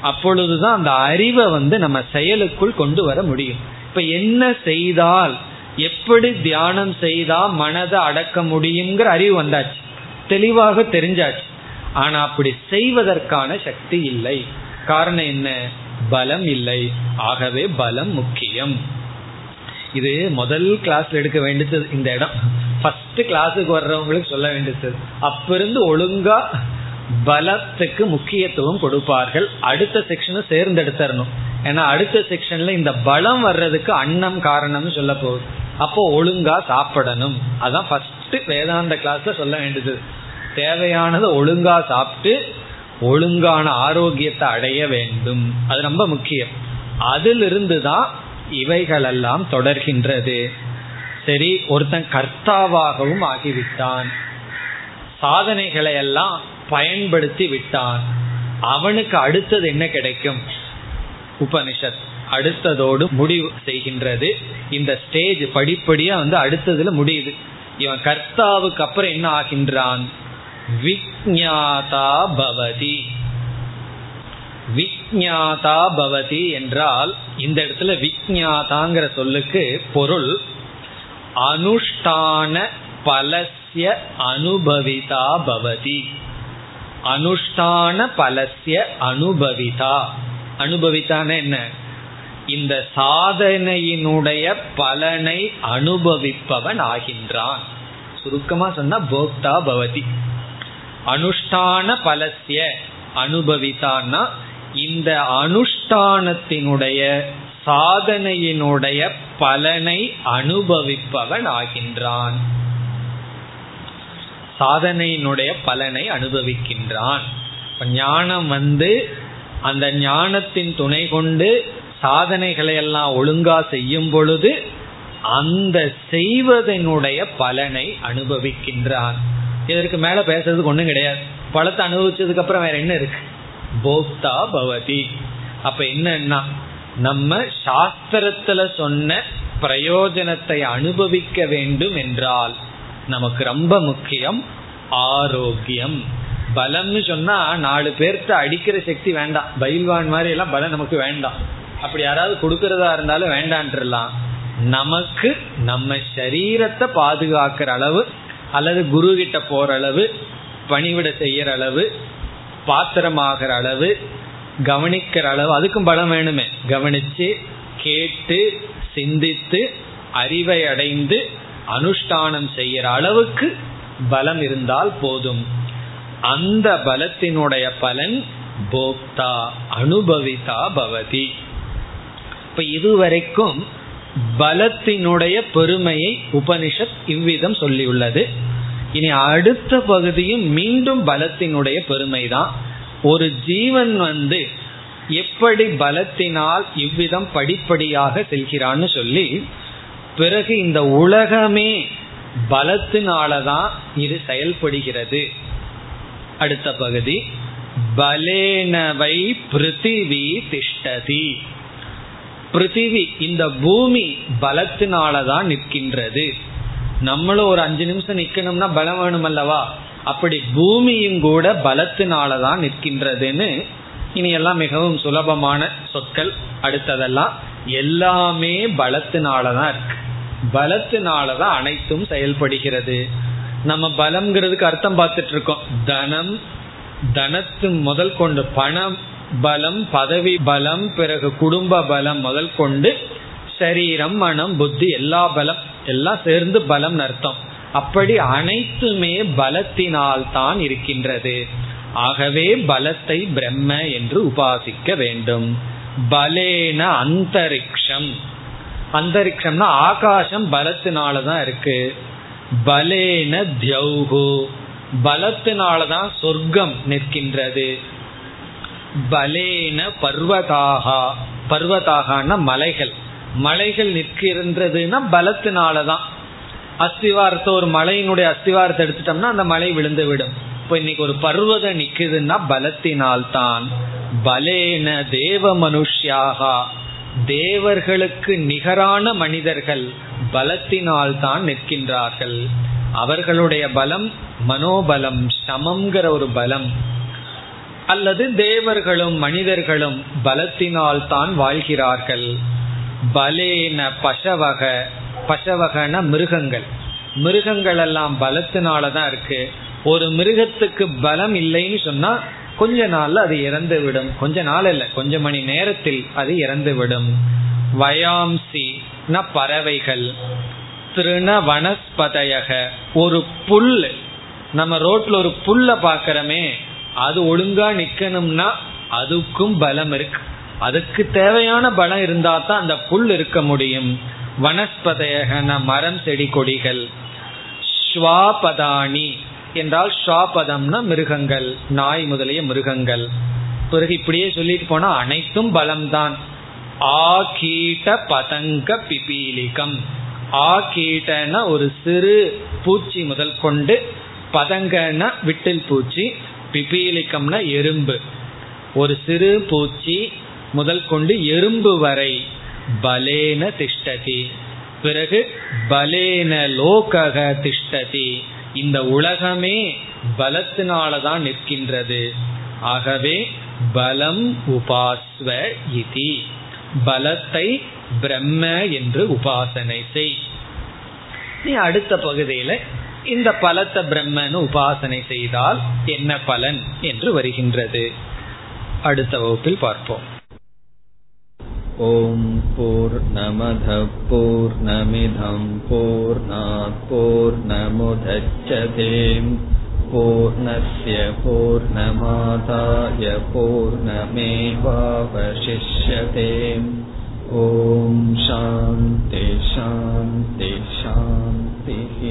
Speaker 1: அப்பொழுதுதான் அந்த அறிவை வந்து நம்ம செயலுக்குள் கொண்டு வர முடியும். இப்ப என்ன செய்தால் எப்படி தியானம் செய்தா மனதை அடக்க முடியுங்கிற அறிவு வந்தாச்சு. தெளிவாக தெரிஞ்சாச்சு. ஆனா அப்படி செய்வதற்கான சக்தி இல்லை. காரணம் என்ன? பலம் இல்லை. ஆகவே பலம் முக்கியம். இது முதல் கிளாஸ்ல எடுக்க வேண்டியது இந்த இடம். ஃபர்ஸ்ட் கிளாஸுக்கு வர்றவங்களுக்கு சொல்ல வேண்டியது. அப்பிருந்து ஒழுங்கா பலத்துக்கு முக்கியத்துவம் கொடுப்பார்கள். அடுத்த செக்ஷனை சேர்ந்தெடுத்தரணும் ஏன்னா அடுத்த செக்ஷன்ல இந்த பலம் வர்றதுக்கு அன்னம் காரணம்னு சொல்ல போகுது. அப்போ ஒழுங்கா சாப்பிடணும். அதான் ஃபர்ஸ்ட் வேதாந்த கிளாஸ்ல சொல்ல வேண்டியது. தேவையானதை ஒழுங்கா சாப்பிட்டு ஒழுங்கான ஆரோக்கியத்தை அடைய வேண்டும். அது ரொம்ப முக்கியம். அதிலிருந்து தான் இவைகளெல்லாம் தொடர்கின்றது. சரி ஒருத்தன் கர்த்தாவாகவும் ஆகிவிட்டான். சாதனைகளை எல்லாம் பயன்படுத்தி விட்டான். அவனுக்கு அடுத்தது என்ன கிடைக்கும்? உபனிஷத் அடுத்ததோடு முடிவு செய்கின்றது. இந்த ஸ்டேஜ் படிப்படியா வந்து அடுத்ததுல முடியுது. இவன் கர்த்தாவுக்கு அப்புறம் என்ன ஆகின்றான்? விக்ஞாதா பவதி. விக்ஞாதா பவதி என்றால் இந்த இடத்துல விக்ஞாதாங்கிற சொல்லுக்கு பொருள் அனுஷ்டான பலசிய அனுபவிதா பவதி. அனுஷ்டான பலசிய அனுபவிதா. அனுபவித்தான என்ன? இந்த சாதனையினுடைய பலனை அனுபவிப்பவன் ஆகின்றான். சுருக்கமா சொன்னா போக்தா பவதி. அனுஷ்டான பலசிய அனுபவித்தான்னா இந்த அனுஷ்டானத்தினுடைய சாதனையினுடைய பலனை அனுபவிப்பவன் ஆகின்றான். சாதனையினுடைய பலனை அனுபவிக்கின்றான். ஞானம் வந்து அந்த ஞானத்தின் துணை கொண்டு சாதனைகளை எல்லாம் ஒழுங்கா செய்யும் பொழுது அந்த செய்வதனுடைய பலனை அனுபவிக்கின்றான். இதற்கு மேல பேசுறதுக்கு ஒண்ணும் கிடையாது. பழத்தை அனுபவிச்சதுக்கு அப்புறம் வேற என்ன இருக்கு? போக்தா பவதி. அப்ப என்னன்னா நம்ம சாஸ்திரத்துல சொன்ன பிரயோஜனத்தை அனுபவிக்க வேண்டும் என்றால் நமக்கு ரொம்ப முக்கியம் ஆரோக்கியம். பலம்னு சொன்னா நாலு பேர்த்த அடிக்கிற சக்தி வேண்டாம். பயில்வான் மாதிரி எல்லாம் பலம் நமக்கு வேண்டாம். அப்படி யாராவது கொடுக்கறதா இருந்தாலும் வேண்டான்றலாம் நமக்கு நம்ம சரீரத்தை பாதுகாக்கிற அளவு அல்லது குரு கிட்ட போற அளவு பணிவிட செய்யற அளவு பாத்திரமாகிற அளவு கவனிக்கிற அளவு அதுக்கும் பலம் வேணுமே. கவனிச்சு கேட்டு சிந்தித்து அறிவை அடைந்து அனுஷ்டானம் செய்யற அளவுக்கு பலம் இருந்தால் போதும். அந்த பலத்தினுடைய பலன் போக்தா அனுபவிதா பவதி. இப்ப இதுவரைக்கும் பலத்தினுடைய பெருமையை உபனிஷத் இவ்விதம் சொல்லியுள்ளது. இனி அடுத்த பகுதியும் மீண்டும் பலத்தினுடைய பெருமைதான். ஒரு ஜீவன் வந்து எப்படி பலத்தினால் இவ்விதம் படிப்படியாக செல்கிறான்னு சொல்லி பிறகு இந்த உலகமே பலத்தினாலதான் இது செயல்படுகிறது. அடுத்த பகுதி பலேனவை பிருத்திவி திஷ்டதி. பிருத்திவி இந்த பூமி பலத்தினாலதான் நிற்கின்றது. நம்மளும் ஒரு அஞ்சு நிமிஷம் நிக்கணும்னா பலம் வேணும் அல்லவா அப்படி பூமியும் கூட பலத்தினாலதான் நிற்கின்றதுன்னு இனி எல்லாம் மிகவும் சுலபமான சொற்கள். அடுத்ததெல்லாம் எல்லாமே பலத்தினாலதான் இருக்கு. பலத்தினாலதான் அனைத்தும் செயல்படுகிறது. நம்ம பலம்ங்கிறதுக்கு அர்த்தம் பார்த்துட்டு இருக்கோம். தனம் தனத்து முதல் கொண்டு பணம் பலம் பதவி பலம் பிறகு குடும்ப பலம் முதல் கொண்டு சரீரம் மனம் புத்தி எல்லா பலம் எல்லாம் சேர்ந்து பலம் அர்த்தம். அப்படி அனைத்துமே பலத்தினால் தான் இருக்கின்றது. ஆகவே பலத்தை பிரம்ம என்று உபாசிக்க வேண்டும். பலேன அந்தரிக்ஷம். அந்தரிக்ஷம்னா ஆகாசம் பலத்தினாலதான் இருக்கு. பலேன தியௌகு பலத்தினாலதான் சொர்க்கம் நிற்கின்றது. பலேன பர்வதாகா. பர்வதாகான மலைகள். மலைகள் நிற்கின்றதுன்னா பலத்தினாலதான். அஸ்திவாரத்தை ஒரு மலையினுடைய அஸ்திவாரத்தை எடுத்துட்டோம்னா அந்த மலை விழுந்து விடும் இப்போ இன்னைக்கு ஒரு பர்வதம் நிக்குதுன்னா பலத்தினால்தான். பலேன தேவ மனுஷியாகா. தேவர்களுக்கு நிகரான மனிதர்கள் பலத்தினால் தான் நிற்கின்றார்கள். அவர்களுடைய பலம் மனோபலம் சமம்ங்கிற ஒரு பலம். அல்லது தேவர்களும் மனிதர்களும் பலத்தினால் தான் வாழ்கிறார்கள். பலேன பசவக பசவகன மிருகங்கள். மிருகங்கள் எல்லாம் பலத்தினால தான் இருக்கு. ஒரு மிருகத்துக்கு பலம் இல்லைன்னு சொன்னா கொஞ்ச நாள்ல அது இறந்து விடும் கொஞ்ச நாள் இல்லை கொஞ்ச மணி நேரத்தில் அது இறந்து விடும் வயாம்சி ந பறவைகள். திருண வனஸ்பதையக ஒரு புல் நம்ம ரோட்ல ஒரு புல்ல பாக்கிறோமே அது ஒழுங்கா நிக்கணும்னா அதுக்கும் பலம் இருக்கு. அதுக்கு தேவையான பலம் இருந்தா தான் அந்த புல் இருக்க முடியும். வனஸ்பதையகன மரம் செடி கொடிகள். ஸ்வாபதானி என்றால் ஸ்வாபதம்னா மிருகங்கள் நாய் முதலிய மிருகங்கள். பிறகு இப்படியே சொல்லிட்டு போனா அனைத்தும் பலம்தான். ஆகீட்ட பதங்க பிபீலிகம். ஆகீட்டன ஒரு சிறு பூச்சி முதல் கொண்டு பதங்கன விட்டில் பூச்சி பிபீலிக்கம்னா எறும்பு. ஒரு சிறு பூச்சி முதல் கொண்டு எறும்பு வரை பலேன திஷ்டதி. பிறகு பலேன லோகக திஷ்டதி. இந்த உலகமே பலத்தினாலதான் நிற்கின்றது. ஆகவே பலம் உபாஸ்வ இதி. பலத்தை பிரம்ம என்று உபாசனை செய். நீ அடுத்த பகுதியில இந்த பலத்தை பிரம்மன்னு உபாசனை செய்தால் என்ன பலன் என்று வருகின்றது அடுத்த வகுப்பில் பார்ப்போம்
Speaker 2: ॐ पूर्णमधः पूर्णमिधं पूर्णात् पूर्णमुदच्छते पूर्णस्य पूर्णमादाय पूर्णमेवावशिष्यते ॐ शान्ति शान्ति शान्तिः